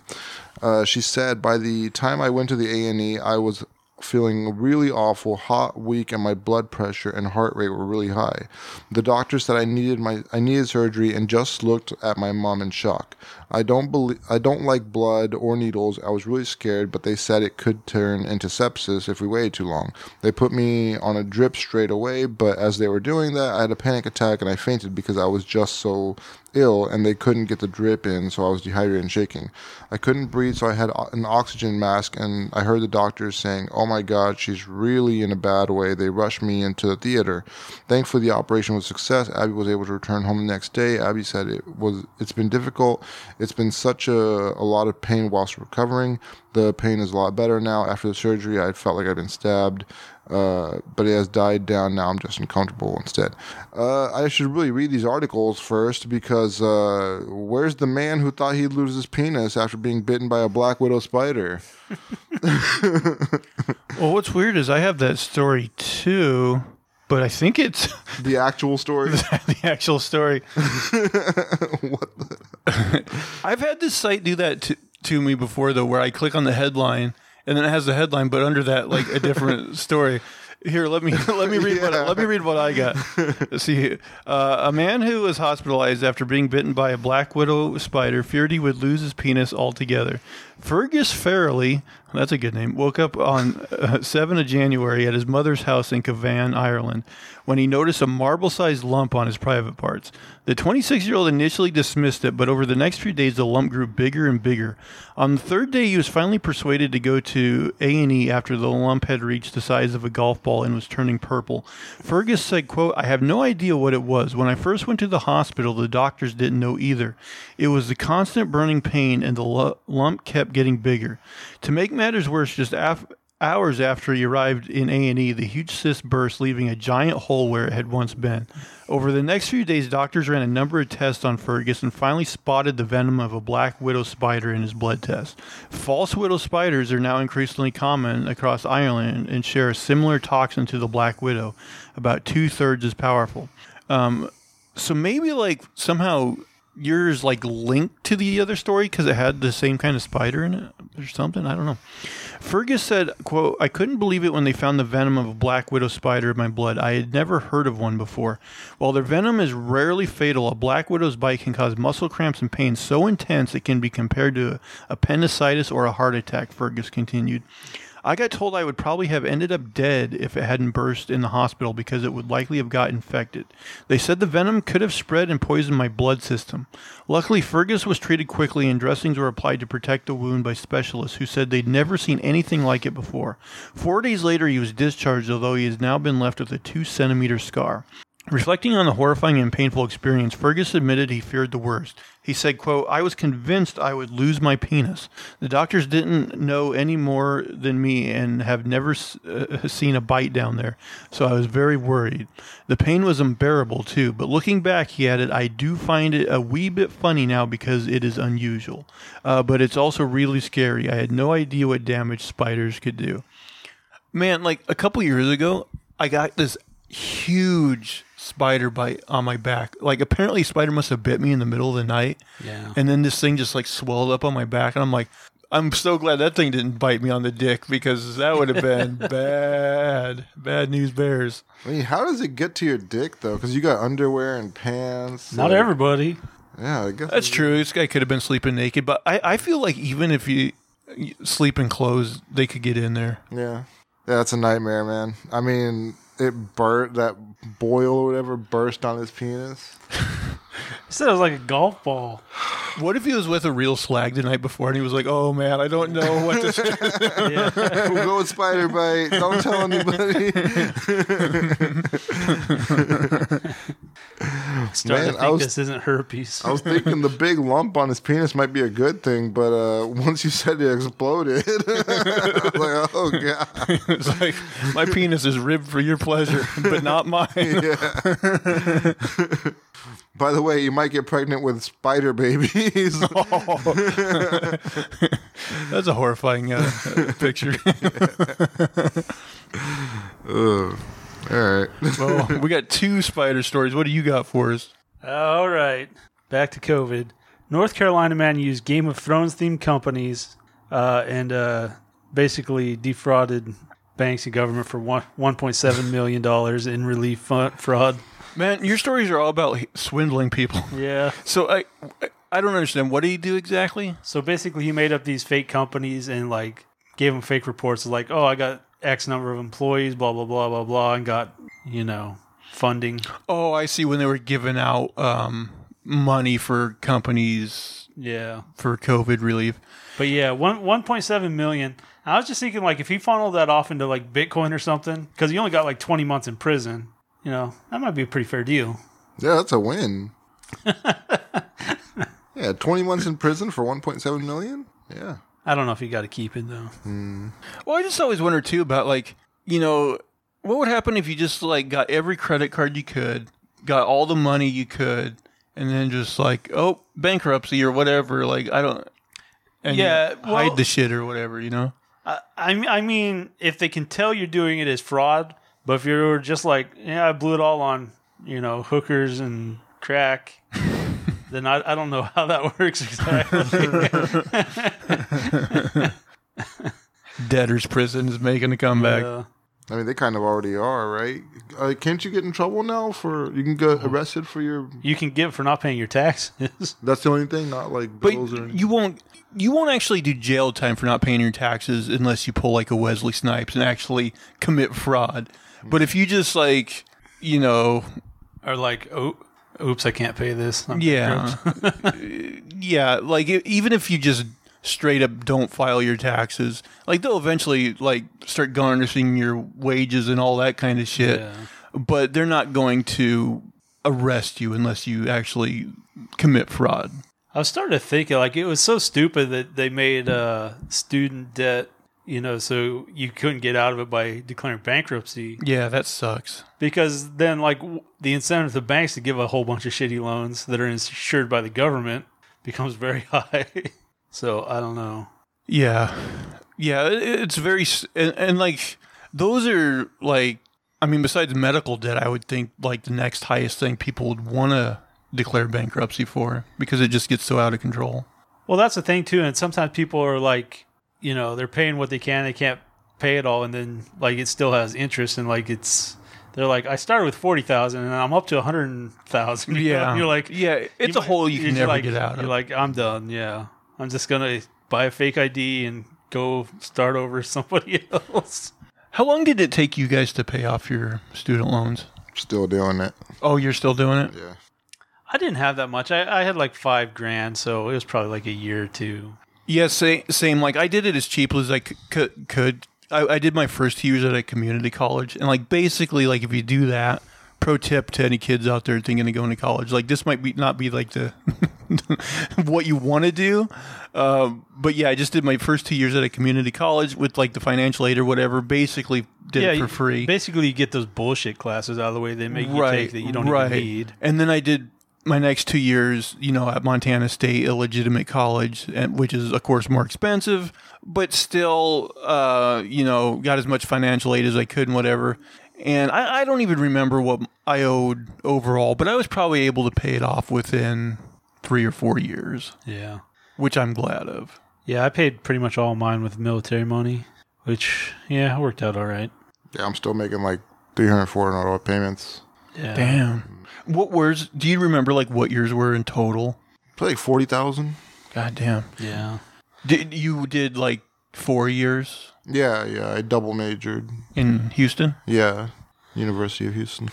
Uh, she said, "By the time I went to the A and E, I was feeling really awful, hot, weak, and my blood pressure and heart rate were really high. The doctor said I needed my I needed surgery and just looked at my mom in shock. I don't believe I don't like blood or needles. I was really scared, but they said it could turn into sepsis if we waited too long. They put me on a drip straight away, but as they were doing that, I had a panic attack and I fainted because I was just so ill and they couldn't get the drip in, so I was dehydrated and shaking. I couldn't breathe, so I had an oxygen mask, and I heard the doctors saying, Oh my god, she's really in a bad way. They rushed me into the theater. Thankfully, the operation was a success. Abby was able to return home the next day. Abby said it was, it's been difficult. It's been such a, a lot of pain whilst recovering. The pain is a lot better now. After the surgery, I felt like I'd been stabbed. Uh, but it has died down now. I'm just uncomfortable instead. Uh, I should really read these articles first because uh, where's the man who thought he'd lose his penis after being bitten by a black widow spider? (laughs) well, what's weird is I have that story too, but I think it's the actual story. (laughs) the actual story. (laughs) what the? (laughs) I've had this site do that to, to me before, though, where I click on the headline and then it has the headline, but under that, like a different story. Here, let me let me read yeah. what let me read what I got. See, uh, a man who was hospitalized after being bitten by a black widow spider feared he would lose his penis altogether. Fergus Farrelly, that's a good name, woke up on uh, 7 of January at his mother's house in Cavan, Ireland, when he noticed a marble-sized lump on his private parts. The 26-year-old initially dismissed it, but over the next few days, the lump grew bigger and bigger. On the third day, he was finally persuaded to go to A&E after the lump had reached the size of a golf ball and was turning purple. Fergus said, quote, I have no idea what it was. When I first went to the hospital, the doctors didn't know either. It was the constant burning pain, and the lump kept getting bigger. To make worse, just af- hours after he arrived in A&E, the huge cyst burst, leaving a giant hole where it had once been. Over the next few days, doctors ran a number of tests on Fergus and finally spotted the venom of a black widow spider in his blood test. False widow spiders are now increasingly common across Ireland and share a similar toxin to the black widow, about two thirds as powerful. Um, so maybe like somehow yours like linked to the other story because it had the same kind of spider in it or something. I don't know. Fergus said, quote, I couldn't believe it when they found the venom of a black widow spider in my blood. I had never heard of one before. While their venom is rarely fatal, a black widow's bite can cause muscle cramps and pain so intense it can be compared to appendicitis or a heart attack, Fergus continued. I got told I would probably have ended up dead if it hadn't burst in the hospital because it would likely have got infected. They said the venom could have spread and poisoned my blood system. Luckily, Fergus was treated quickly and dressings were applied to protect the wound by specialists who said they'd never seen anything like it before. Four days later, he was discharged, although he has now been left with a two centimeter scar. Reflecting on the horrifying and painful experience, Fergus admitted he feared the worst. He said, quote, I was convinced I would lose my penis. The doctors didn't know any more than me and have never uh, (laughs) seen a bite down there, so I was very worried. The pain was unbearable, too, but looking back, he added, I do find it a wee bit funny now because it is unusual. Uh, but it's also really scary. I had no idea what damage spiders could do. Man, like a couple years ago, I got this huge spider bite on my back. Like apparently spider must have bit me in the middle of the night. Yeah. And then this thing just like swelled up on my back and I'm like I'm so glad that thing didn't bite me on the dick because that would have been (laughs) bad. Bad news bears. I mean, how does it get to your dick though? Because you got underwear and pants. Not like- everybody. Yeah, I guess That's true. This guy could have been sleeping naked, but I, I feel like even if you you sleep in clothes, they could get in there. Yeah, yeah, that's a nightmare, man. I mean, it burnt that boil or whatever burst on his penis. (laughs) He said it was like a golf ball. What if he was with a real slag the night before and he was like, "Oh man, I don't know what to say." We'll go with spider bite. Don't tell anybody. (laughs) (laughs) Starting Man, to I think was- this isn't herpes. I was thinking the big lump on his penis might be a good thing, but uh, (laughs) once you said it exploded, (laughs) I was like, oh god. (laughs) it's like my penis is ribbed for your pleasure, but not mine. By the way, you might get pregnant with spider babies. That's a horrifying uh, picture. Ugh. All right. (laughs) well, we got two spider stories. What do you got for us? All right. Back to COVID. North Carolina man used Game of Thrones themed companies uh, and uh, basically defrauded banks and government for one one point seven million dollars in relief fund fraud. Man, your stories are all about swindling people. Yeah. So I, I don't understand. What do you do exactly? So basically, he made up these fake companies and like gave them fake reports like, oh, I got X number of employees, blah blah blah blah blah, and got you know funding. Oh, I see. When they were giving out um, money for companies Yeah. for COVID relief. But yeah, one one point seven million. I was just thinking like if he funneled that off into like Bitcoin or something, because he only got like twenty months in prison. You know, that might be a pretty fair deal. Yeah, that's a win. (laughs) yeah, 20 months in prison for 1.7 million? Yeah. I don't know if you got to keep it though. Hmm. Well, I just always wonder too about like you know what would happen if you just like got every credit card you could, got all the money you could, and then just like oh bankruptcy or whatever. Like I don't. And Yeah, hide the shit or whatever. You know. I, I I mean, if they can tell you're doing it as fraud, but if you're just like, yeah, I blew it all on you know hookers and crack. Then I, I don't know (laughs) how that works exactly. (laughs) Debtor's prison is making a comeback. Uh, I mean, they kind of already are, right? Uh, can't you get in trouble now for you can get arrested for your? you can get for not paying your taxes. (laughs) That's the only thing, not like But bills or. you won't you won't actually do jail time for not paying your taxes unless you pull like a Wesley Snipes and actually commit fraud. But if you just like you know or like, oh, oops, I can't pay this. I'm yeah (laughs) yeah like even if you just straight up don't file your taxes like they'll eventually like start garnishing your wages and all that kind of shit Yeah. but they're not going to arrest you unless you actually commit fraud I was starting to think like it was so stupid that they made uh, student debt, you know, so you couldn't get out of it by declaring bankruptcy. yeah that sucks Because then, like, w- the incentive to banks to give a whole bunch of shitty loans that are insured by the government becomes very (laughs) high. so I don't know. Yeah, yeah, it's very and, and like those are like I mean, besides medical debt, I would think like the next highest thing people would want to declare bankruptcy for because it just gets so out of control. Well, that's the thing too, and sometimes people are like, you know they're paying what they can. They can't pay it all, and then like it still has interest, and like it's they're like I started with forty thousand, and I'm up to a hundred thousand. Yeah. you're like yeah, it's a might- hole you can you're never like- get out You're like I'm done. Yeah, I'm just gonna buy a fake ID and go start over (laughs) somebody else. How long did it take you guys to pay off your student loans? Still doing it. Oh, you're still doing it? Yeah. I didn't have that much. I, I had like five grand, so it was probably like a year or two. Yeah, same. Same. Like I did it as cheaply as I c- could. could. I, I did my first two years at a community college, and like basically, like if you do that, pro tip to any kids out there thinking of going to college, like this might be not be like the (laughs) what you want to do, um, but yeah, I just did my first two years at a community college with like the financial aid or whatever. Basically, did it for free. Basically, you get those bullshit classes out of the way. They make you take that you don't right. even need. And then I did my next two years, you know, at Montana State, illegitimate college, and, which is of course more expensive, but still, uh, you know, got as much financial aid as I could and whatever. And I, I don't even remember what I owed overall, but I was probably able to pay it off within three or four years, Yeah. which I'm glad of. Yeah, I paid pretty much all mine with military money, which, yeah, worked out all right. Yeah, I'm still making like 300, 400 dollar payments. Yeah. Damn. What words do you remember? Like what yours were in total? Probably like 40,000. God damn. Yeah. Did you did like four years Yeah, yeah. I double majored. in Houston? Yeah. University of Houston.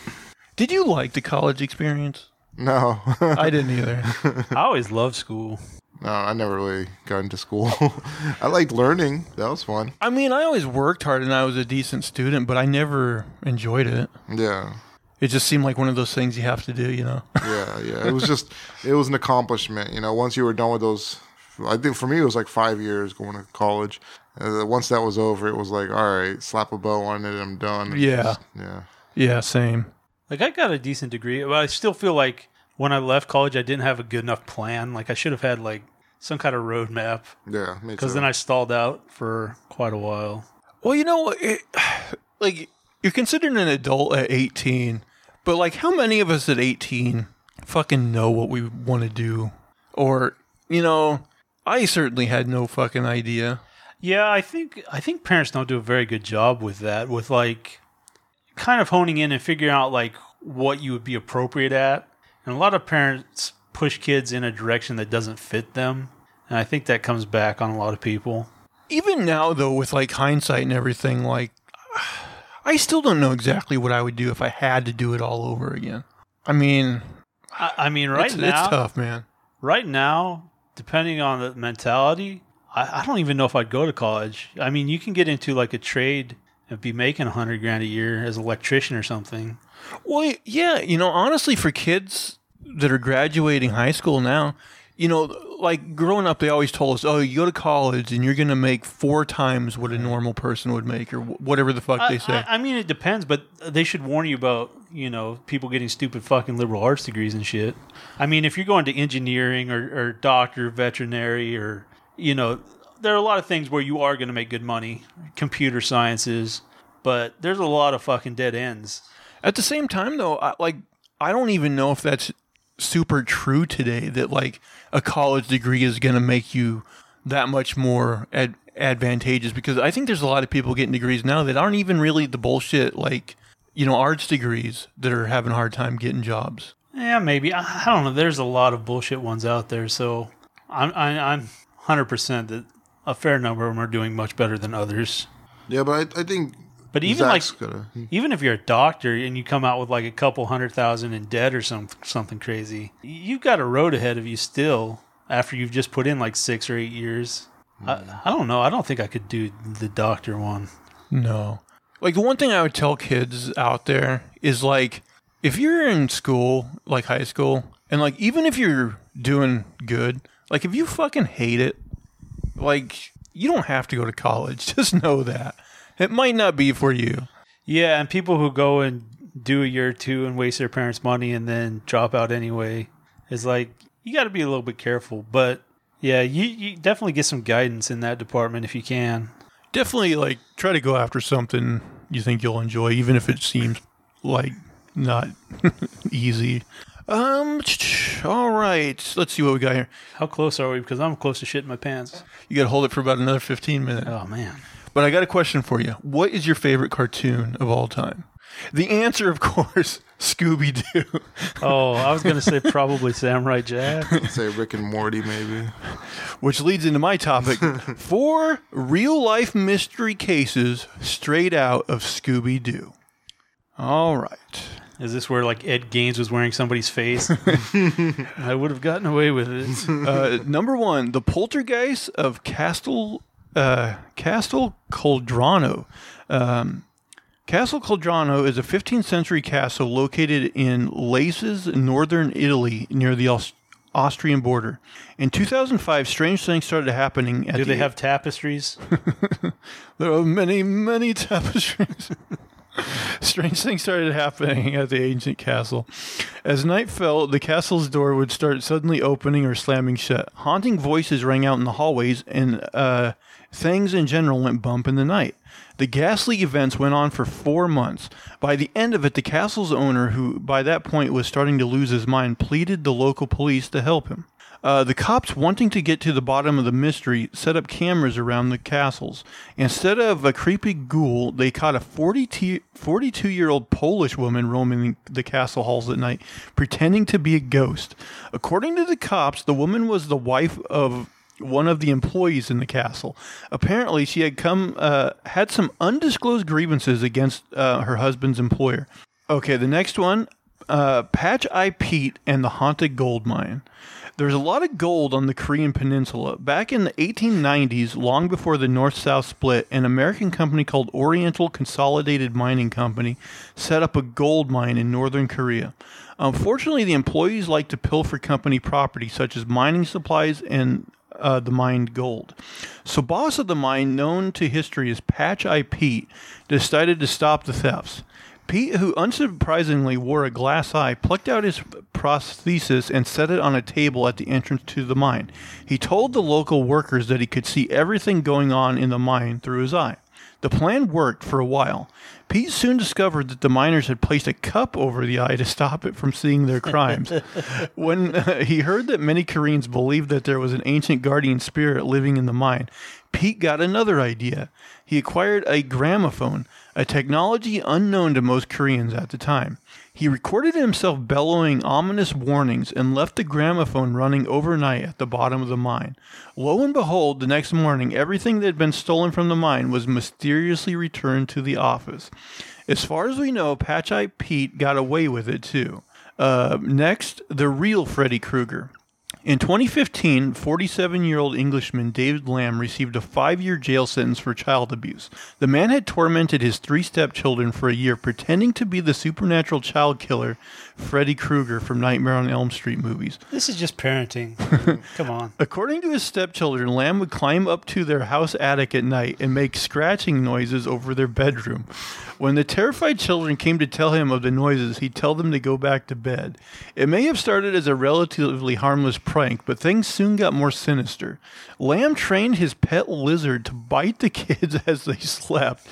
Did you like the college experience? No. I didn't (laughs) either. I always loved school. no, I never really got into school. (laughs) I liked learning. That was fun. I mean, I always worked hard and I was a decent student, but I never enjoyed it. Yeah. It just seemed like one of those things you have to do, you know? (laughs) Yeah, yeah. It was just, it was an accomplishment. You know, once you were done with those, I think for me it was like five years going to college. Uh, once that was over, it was like, all right, slap a bow on it, I'm done. Yeah. Just- yeah. yeah, same. Like, I got a decent degree, but I still feel like when I left college, I didn't have a good enough plan. Like, I should have had, like, some kind of roadmap Yeah. Me because then I stalled out for quite a while. Well, you know, it, (sighs) like, you're considered an adult at 18, but like, how many of us at 18 fucking know what we want to do? Or, you know, I certainly had no fucking idea. Yeah, I think I think parents don't do a very good job with that, with like kind of honing in and figuring out like what you would be appropriate at. And a lot of parents push kids in a direction that doesn't fit them. And I think that comes back on a lot of people. even now though with like hindsight and everything like i still don't know exactly what i would do if i had to do it all over again i mean I, I mean, right it's, now, it's tough man right now, depending on the mentality, I, I don't even know if I'd go to college. I mean, you can get into like a trade and be making a hundred grand a year as an electrician or something. well yeah you know honestly for kids that are graduating high school now you know like growing up they always told us oh you go to college and you're going to make four times what a normal person would make or whatever the fuck I, they say I, I mean, it depends, but they should warn you about you know people getting stupid fucking liberal arts degrees and shit. I mean, if you're going to engineering or, or doctor, veterinary, or you know, there are a lot of things where you are going to make good money, computer sciences, but there's a lot of fucking dead ends. At the same time, though, I, like I don't even know if that's super true today. That like a college degree is going to make you that much more ad- advantageous because I think there's a lot of people getting degrees now that aren't even really the bullshit like you know arts degrees that are having a hard time getting jobs. Yeah, maybe. I, I don't know. There's a lot of bullshit ones out there, so I'm I, I'm hundred percent that a fair number of them are doing much better than others. yeah, but I, I think. But even like Zach's gotta, hmm. even if you're a doctor and you come out with like a couple hundred thousand in debt or some something crazy, you've got a road ahead of you still. After you've just put in like six or eight years, I, hmm. I don't know. I don't think I could do the doctor one. No. Like the one thing I would tell kids out there is like if you're in school, like high school, and like even if you're doing good, like if you fucking hate it, like you don't have to go to college. (laughs) Just know that. It might not be for you. Yeah, and people who go and do a year or two and waste their parents' money and then drop out anyway is like you got to be a little bit careful. But yeah, you, you definitely get some guidance in that department if you can. Definitely like try to go after something you think you'll enjoy even if it seems like not (laughs) easy. Um, (tsk) all right. Let's see what we got here. How close are we? Because I'm close to shitting my pants. You got to hold it for about another 15 minutes. Oh man. But I got a question for you. What is your favorite cartoon of all time? The answer, of course, (laughs) Scooby Doo. Oh, I was gonna say (laughs) probably Samurai Jack. Say Rick and Morty, maybe. Which leads into my topic (laughs) four real life mystery cases straight out of Scooby Doo. All right. Is this where like Ed Gaines was wearing somebody's face? I would have gotten away with it. Uh, number one, the poltergeist of Castle uh, Castle Coldrano. Um, Castle Coldrano is a 15th century castle located in Laces, northern Italy, near the Aus- Austrian border. In 2005, strange things started happening. At Do the, they have tapestries? (laughs) There are many, many tapestries. (laughs) (laughs) Strange things started happening at the ancient castle. As night fell, the castle's door would start suddenly opening or slamming shut. Haunting voices rang out in the hallways, and uh, things in general went bump in the night. The ghastly events went on for four months. By the end of it, the castle's owner, who by that point was starting to lose his mind, pleaded the local police to help him. Uh, the cops, wanting to get to the bottom of the mystery, set up cameras around the castles. Instead of a creepy ghoul, they caught a 42 year old Polish woman roaming the castle halls at night, pretending to be a ghost. According to the cops, the woman was the wife of one of the employees in the castle. Apparently, she had come uh, had some undisclosed grievances against uh, her husband's employer. Okay, the next one, uh, Patch Eye Pete and the haunted gold mine. There's a lot of gold on the Korean peninsula. Back in the 1890s, long before the North South split, an American company called Oriental Consolidated Mining Company set up a gold mine in northern Korea. Unfortunately, the employees like to pilfer company property, such as mining supplies and uh, the mined gold. So, boss of the mine, known to history as Patch Eye Pete, decided to stop the thefts. Pete, who unsurprisingly wore a glass eye, plucked out his prosthesis and set it on a table at the entrance to the mine. He told the local workers that he could see everything going on in the mine through his eye. The plan worked for a while. Pete soon discovered that the miners had placed a cup over the eye to stop it from seeing their crimes. (laughs) when uh, (laughs) he heard that many Koreans believed that there was an ancient guardian spirit living in the mine, Pete got another idea. He acquired a gramophone, a technology unknown to most Koreans at the time. He recorded himself bellowing ominous warnings and left the gramophone running overnight at the bottom of the mine. Lo and behold, the next morning, everything that had been stolen from the mine was mysteriously returned to the office. As far as we know, Patch Eye Pete got away with it too. Uh, next, the real Freddy Krueger. In 2015, 47 year old Englishman David Lamb received a five year jail sentence for child abuse. The man had tormented his three stepchildren for a year, pretending to be the supernatural child killer Freddy Krueger from Nightmare on Elm Street movies. This is just parenting. (laughs) Come on. According to his stepchildren, Lamb would climb up to their house attic at night and make scratching noises over their bedroom. When the terrified children came to tell him of the noises, he'd tell them to go back to bed. It may have started as a relatively harmless prank, but things soon got more sinister. Lamb trained his pet lizard to bite the (laughs) kids as they slept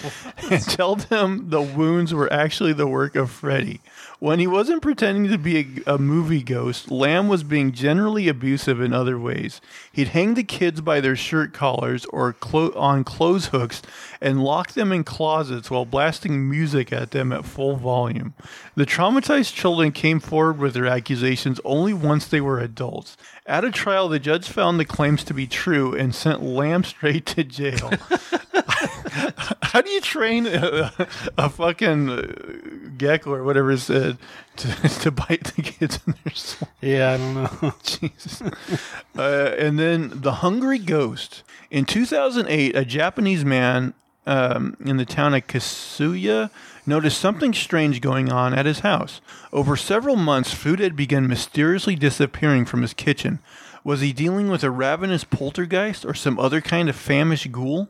and tell them the wounds were actually the work of Freddy. When he wasn't pretending to be a, a, movie ghost, Lamb was being generally abusive in other ways. He'd hang the kids by their shirt collars or clo- on clothes hooks and lock them in closets while blasting music at them at full volume. The traumatized children came forward with their accusations only once they were adults. At a trial, the judge found the claims to be true and sent Lamb straight to jail. (laughs) How do you train a, a fucking uh, gecko or whatever it said to, (laughs) to bite the kids in their soul? Yeah, I don't know. (laughs) Jesus. Uh, and then the hungry ghost. In 2008, a Japanese man um, in the town of Kasuya noticed something strange going on at his house. Over several months, food had begun mysteriously disappearing from his kitchen. Was he dealing with a ravenous poltergeist or some other kind of famished ghoul?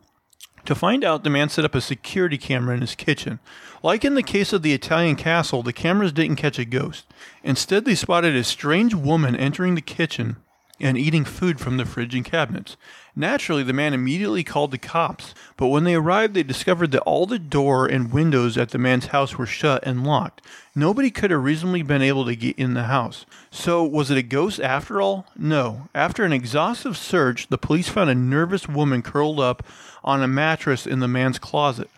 To find out, the man set up a security camera in his kitchen. Like in the case of the Italian castle, the cameras didn't catch a ghost. Instead, they spotted a strange woman entering the kitchen and eating food from the fridge and cabinets. Naturally, the man immediately called the cops, but when they arrived, they discovered that all the door and windows at the man's house were shut and locked. Nobody could have reasonably been able to get in the house. So, was it a ghost after all? No. After an exhaustive search, the police found a nervous woman curled up on a mattress in the man's closet.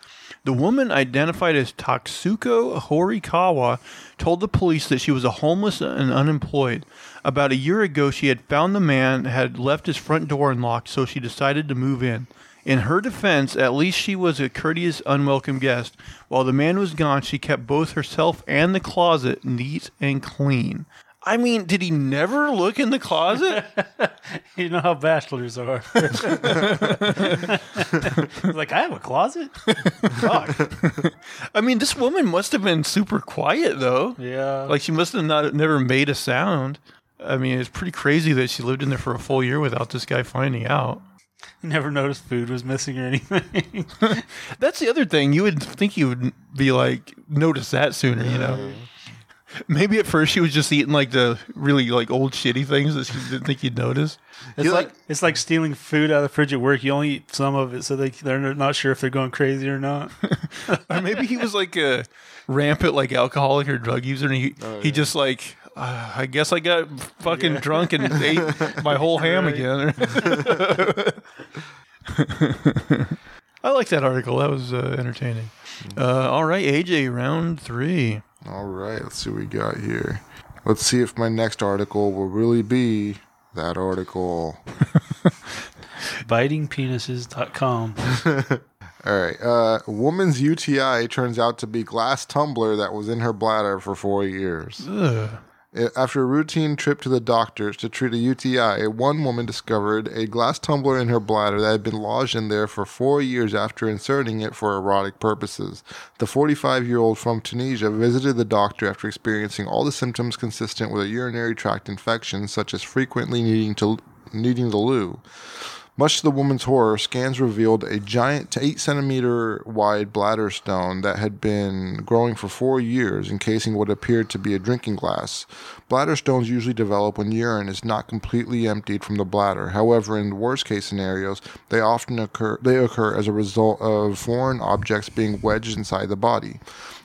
The woman, identified as Tatsuko Horikawa, told the police that she was a homeless and unemployed. About a year ago, she had found the man had left his front door unlocked, so she decided to move in. In her defense, at least she was a courteous, unwelcome guest. While the man was gone, she kept both herself and the closet neat and clean. I mean, did he never look in the closet? (laughs) You know how bachelors are. (laughs) like, I have a closet? Fuck. (laughs) I mean, this woman must have been super quiet though. Yeah. Like she must have not never made a sound. I mean, it's pretty crazy that she lived in there for a full year without this guy finding out. never noticed food was missing or anything. That's the other thing. You would think you would be like notice that sooner, you know. (laughs) Maybe at first she was just eating like the really like old shitty things that she didn't think you'd notice. It's like, like- it's like stealing food out of the fridge at work. You only eat some of it, so they they're not sure if they're going crazy or not. (laughs) Or maybe he was like a rampant like alcoholic or drug user, and he he just like. Uh, I guess I got fucking drunk and (laughs) ate my whole ham Right. again. I like that article. That was uh, entertaining. Uh, all right, AJ, round three. All right, let's see what we got here. Let's see if my next article will really be that article. (laughs) Bitingpenises.com. (laughs) All right. Uh, woman's UTI turns out to be glass tumbler that was in her bladder for four years. Ugh. Uh, After a routine trip to the doctors to treat a UTI, one woman discovered a glass tumbler in her bladder that had been lodged in there for four years after inserting it for erotic purposes. The 45 year old from Tunisia visited the doctor after experiencing all the symptoms consistent with a urinary tract infection, such as frequently needing to needing the loo. Much to the woman's horror, scans revealed a giant 8 centimeter wide bladder stone that had been growing for four years, encasing what appeared to be a drinking glass. Bladder stones usually develop when urine is not completely emptied from the bladder. However, in worst case scenarios, they often occur they occur as a result of foreign objects being wedged inside the body.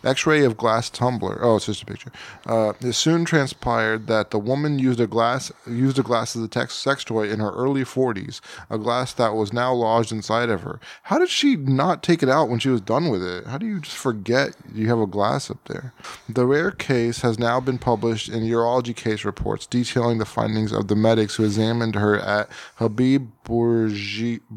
X-ray of glass tumbler. Oh, it's just a picture. Uh, it soon transpired that the woman used a glass used a glass as a tex- sex toy in her early 40s, a glass that was now lodged inside of her. How did she not take it out when she was done with it? How do you just forget you have a glass up there? The rare case has now been published in urology case reports detailing the findings of the medics who examined her at Habib Bourguiba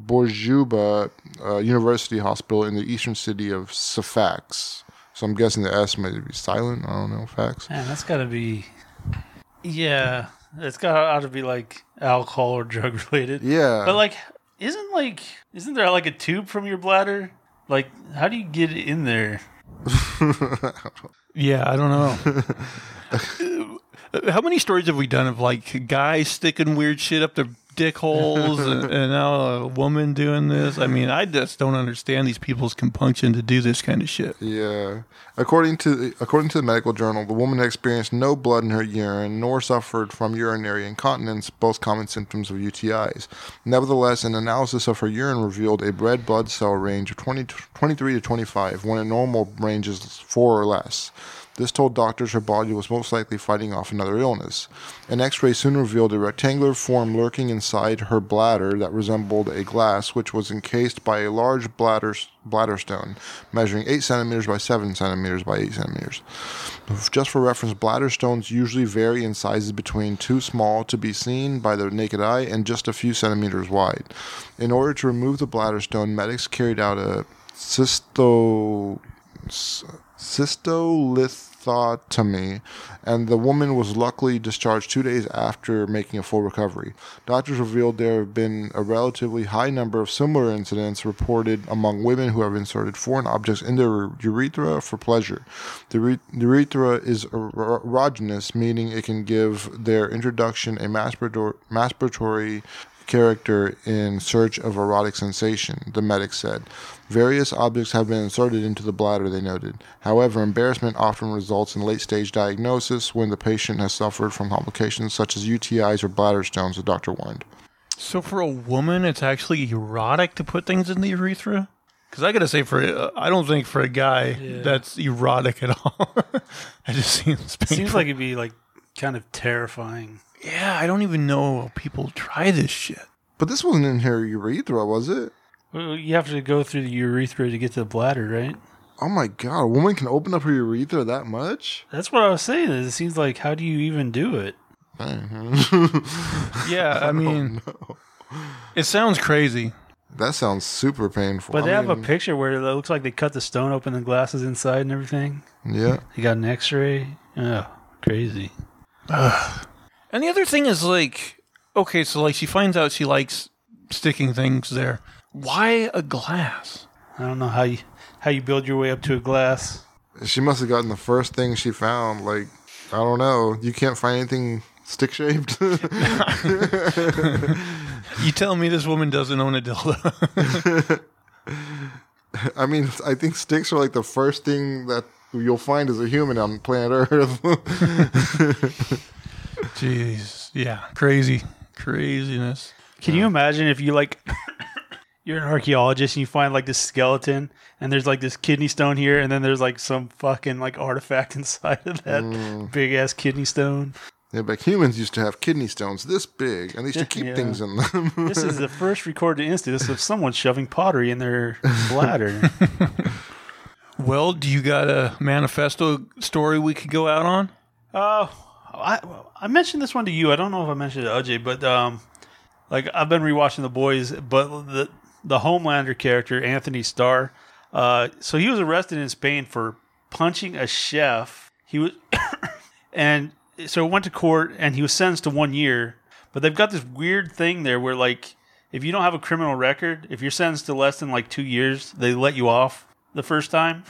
uh, University Hospital in the eastern city of Sfax. So I'm guessing the S may be silent. I don't know. Facts. Man, that's got to be. Yeah, it's got to be like alcohol or (laughs) drug related. Yeah. But like, isn't like, isn't there like a tube from your bladder? Like, how do you get it in there? (laughs) Yeah, I don't know. (laughs) How many stories have we done of like guys sticking weird shit up their dick holes and, (laughs) and now a woman doing this? I mean, I just don't understand these people's compunction to do this kind of shit. Yeah. According to the, according to the medical journal, the woman experienced no blood in her urine nor suffered from urinary incontinence, both common symptoms of UTIs. Nevertheless, an analysis of her urine revealed a red blood cell range of 20, 23 to 25, when a normal range is 4 or less. This told doctors her body was most likely fighting off another illness. An x ray soon revealed a rectangular form lurking inside her bladder that resembled a glass, which was encased by a large bladder, bladder stone, measuring 8 centimeters by 7 centimeters by 8 centimeters. Just for reference, bladder stones usually vary in sizes between too small to be seen by the naked eye and just a few centimeters wide. In order to remove the bladder stone, medics carried out a cysto cystolithotomy, and the woman was luckily discharged two days after making a full recovery. Doctors revealed there have been a relatively high number of similar incidents reported among women who have inserted foreign objects in their urethra for pleasure. The the urethra is er- erogenous, meaning it can give their introduction a masturbatory character in search of erotic sensation, the medic said. Various objects have been inserted into the bladder, they noted. However, embarrassment often results in late stage diagnosis when the patient has suffered from complications such as UTIs or bladder stones, the doctor warned. So for a woman, it's actually erotic to put things in the urethra. Because I gotta say, for uh, I don't think for a guy Yeah. that's erotic at all. (laughs) it just seems painful. Seems like it'd be like kind of terrifying. Yeah, I don't even know how people try this shit. But this wasn't in her urethra, was it? Well, you have to go through the urethra to get to the bladder, right? Oh my god, a woman can open up her urethra that much? That's what I was saying. It seems like how do you even do it? (laughs) Yeah, I mean, it sounds crazy. That sounds super painful. But I they have a picture where it looks like they cut the stone open, the glasses inside and everything. Yeah. They got an X-ray. Oh, crazy. And the other thing is like, okay, so like she finds out she likes sticking things there. Why a glass? I don't know how you how you build your way up to a glass. She must have gotten the first thing she found. Like, I don't know. You can't find anything stick shaped. (laughs) (laughs) You tell me this woman doesn't own a dildo. (laughs) I mean, I think sticks are like the first thing that you'll find as a human on planet Earth. Jeez, yeah, crazy, craziness. Can you imagine if you like (coughs) you're an archaeologist and you find like this skeleton and there's like this kidney stone here and then there's like some fucking like artifact (laughs) inside of that big ass kidney stone. yeah, but humans used to have kidney stones this big, and they used to keep Yeah. things in them. (laughs) This is the first recorded instance of someone shoving pottery in their bladder. (laughs) Well, do you got a manifesto story we could go out on? Uh, I I mentioned this one to you. I don't know if I mentioned it to AJ, but um, like I've been rewatching The Boys, but the the Homelander character Anthony Starr, uh, so he was arrested in Spain for punching a chef. He was, (coughs) and so went to court, and he was sentenced to one year. But they've got this weird thing there where like if you don't have a criminal record, if you're sentenced to less than like two years, they let you off the first time.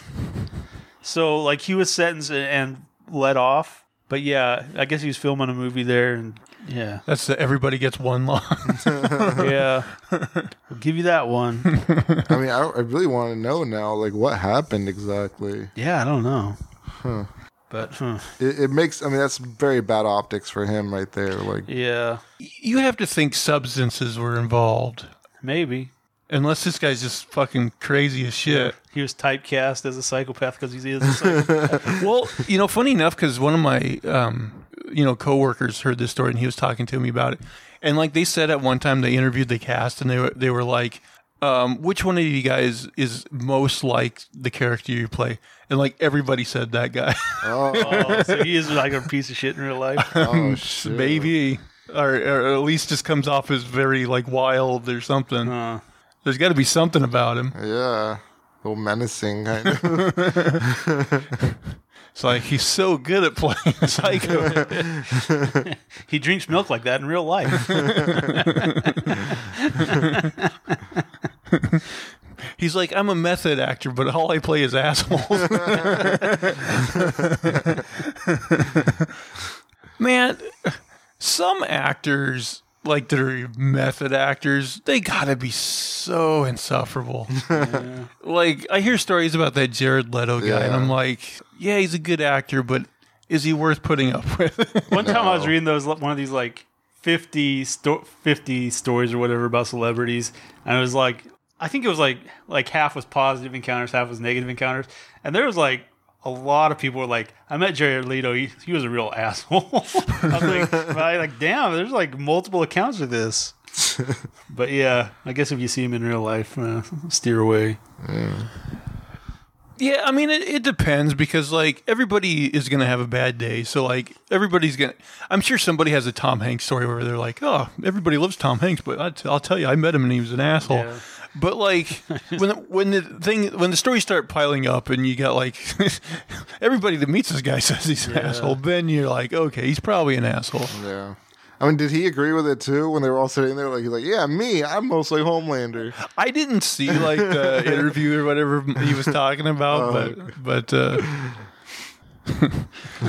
So like he was sentenced and let off. But yeah, I guess he was filming a movie there, and yeah, (laughs) That's the everybody gets one line. (laughs) yeah, I'll give you that one. I mean, I, I really want to know now, like, what happened exactly. Yeah, I don't know, but huh. It, it makes, I mean, that's very bad optics for him right there. Like, yeah, you have to think substances were involved, maybe unless this guy's just fucking crazy as shit. He was typecast as a psychopath because he is a psychopath. (laughs) well, you know, funny enough, because one of my, um, you know, coworkers heard this story and he was talking to me about it, and like they said at one time they interviewed the cast and they were they were like, um, which one of you guys is most like the character you play? And like everybody said that guy, oh, (laughs) so he is like a piece of shit in real life. (laughs) oh, shit. maybe, or, or at least just comes off as very like wild or something. Uh, There's got to be something about him. Yeah. A little menacing, kind of. (laughs) It's like he's so good at playing (laughs) psycho. he drinks milk like that in real life. (laughs) He's like, I'm a method actor, but all I play is assholes. Man, some actors, like that are method actors, they gotta be so insufferable. (laughs) Like, I hear stories about that Jared Leto guy, and I'm like, yeah, he's a good actor, but is he worth putting up with? (laughs) One time I was reading those one of these like 50, sto- 50 stories or whatever about celebrities, and it was like I think it was like like half was positive encounters, half was negative encounters, and there was like a lot of people were like, I met Jared Leto, he, he was a real asshole. (laughs) I was like, (laughs) like, damn, there's like multiple accounts of this. (laughs) but yeah, I guess if you see him in real life, uh, steer away. Yeah, I mean it, it depends because like everybody is gonna have a bad day. So like everybody's gonna. I'm sure somebody has a Tom Hanks story where they're like, "Oh, everybody loves Tom Hanks," but I t- I'll tell you, I met him and he was an asshole. Yeah. But like when the, when the thing when the stories start piling up and you got like (laughs) everybody that meets this guy (laughs) says he's an asshole, then you're like, okay, he's probably an asshole. yeah. I mean, did he agree with it too when they were all sitting there? Like, he's like, yeah, me, I'm mostly Homelander. I didn't see like the (laughs) interview or whatever he was talking about, but but uh,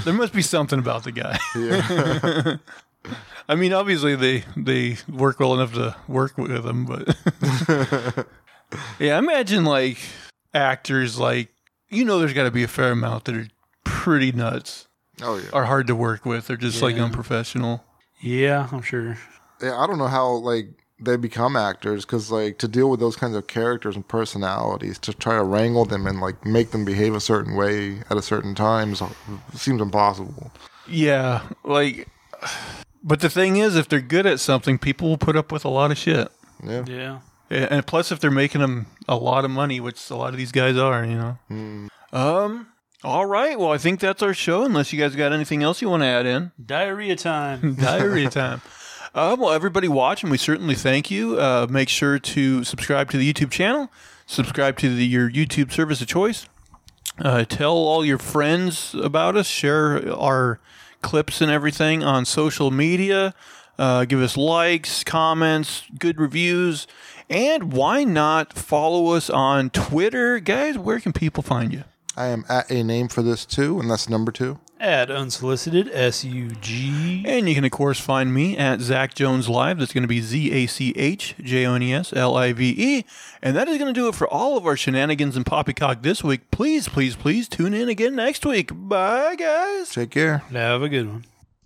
there must be something about the guy. Yeah. I mean, obviously they they work well enough to work with them, but (laughs) yeah, imagine like actors like you know, there's got to be a fair amount that are pretty nuts, Oh yeah. are hard to work with, they're just like unprofessional. Yeah, I'm sure. yeah, I don't know how like they become actors because like to deal with those kinds of characters and personalities to try to wrangle them and like make them behave a certain way at a certain time seems impossible. Yeah, like, but the thing is, if they're good at something, people will put up with a lot of shit. Yeah. Yeah. And plus, if they're making them a lot of money, which a lot of these guys are, you know. Um. All right. Well, I think that's our show. Unless you guys got anything else you want to add in. (laughs) Diarrhea time. (laughs) Diarrhea time. Uh, well, everybody watching, we certainly thank you. Uh, make sure to subscribe to the YouTube channel, subscribe to the, your YouTube service of choice. Uh, tell all your friends about us. Share our clips and everything on social media. Uh, give us likes, comments, good reviews, and why not follow us on Twitter, guys? Where can people find you? I am at a name for this too, and that's number two. Add unsolicited S U G. And you can, of course, find me at Zach Jones Live. That's going to be Z A C H J O N E S L I V E. And that is going to do it for all of our shenanigans and poppycock this week. Please, please, please tune in again next week. Bye, guys. Take care. Have a good one.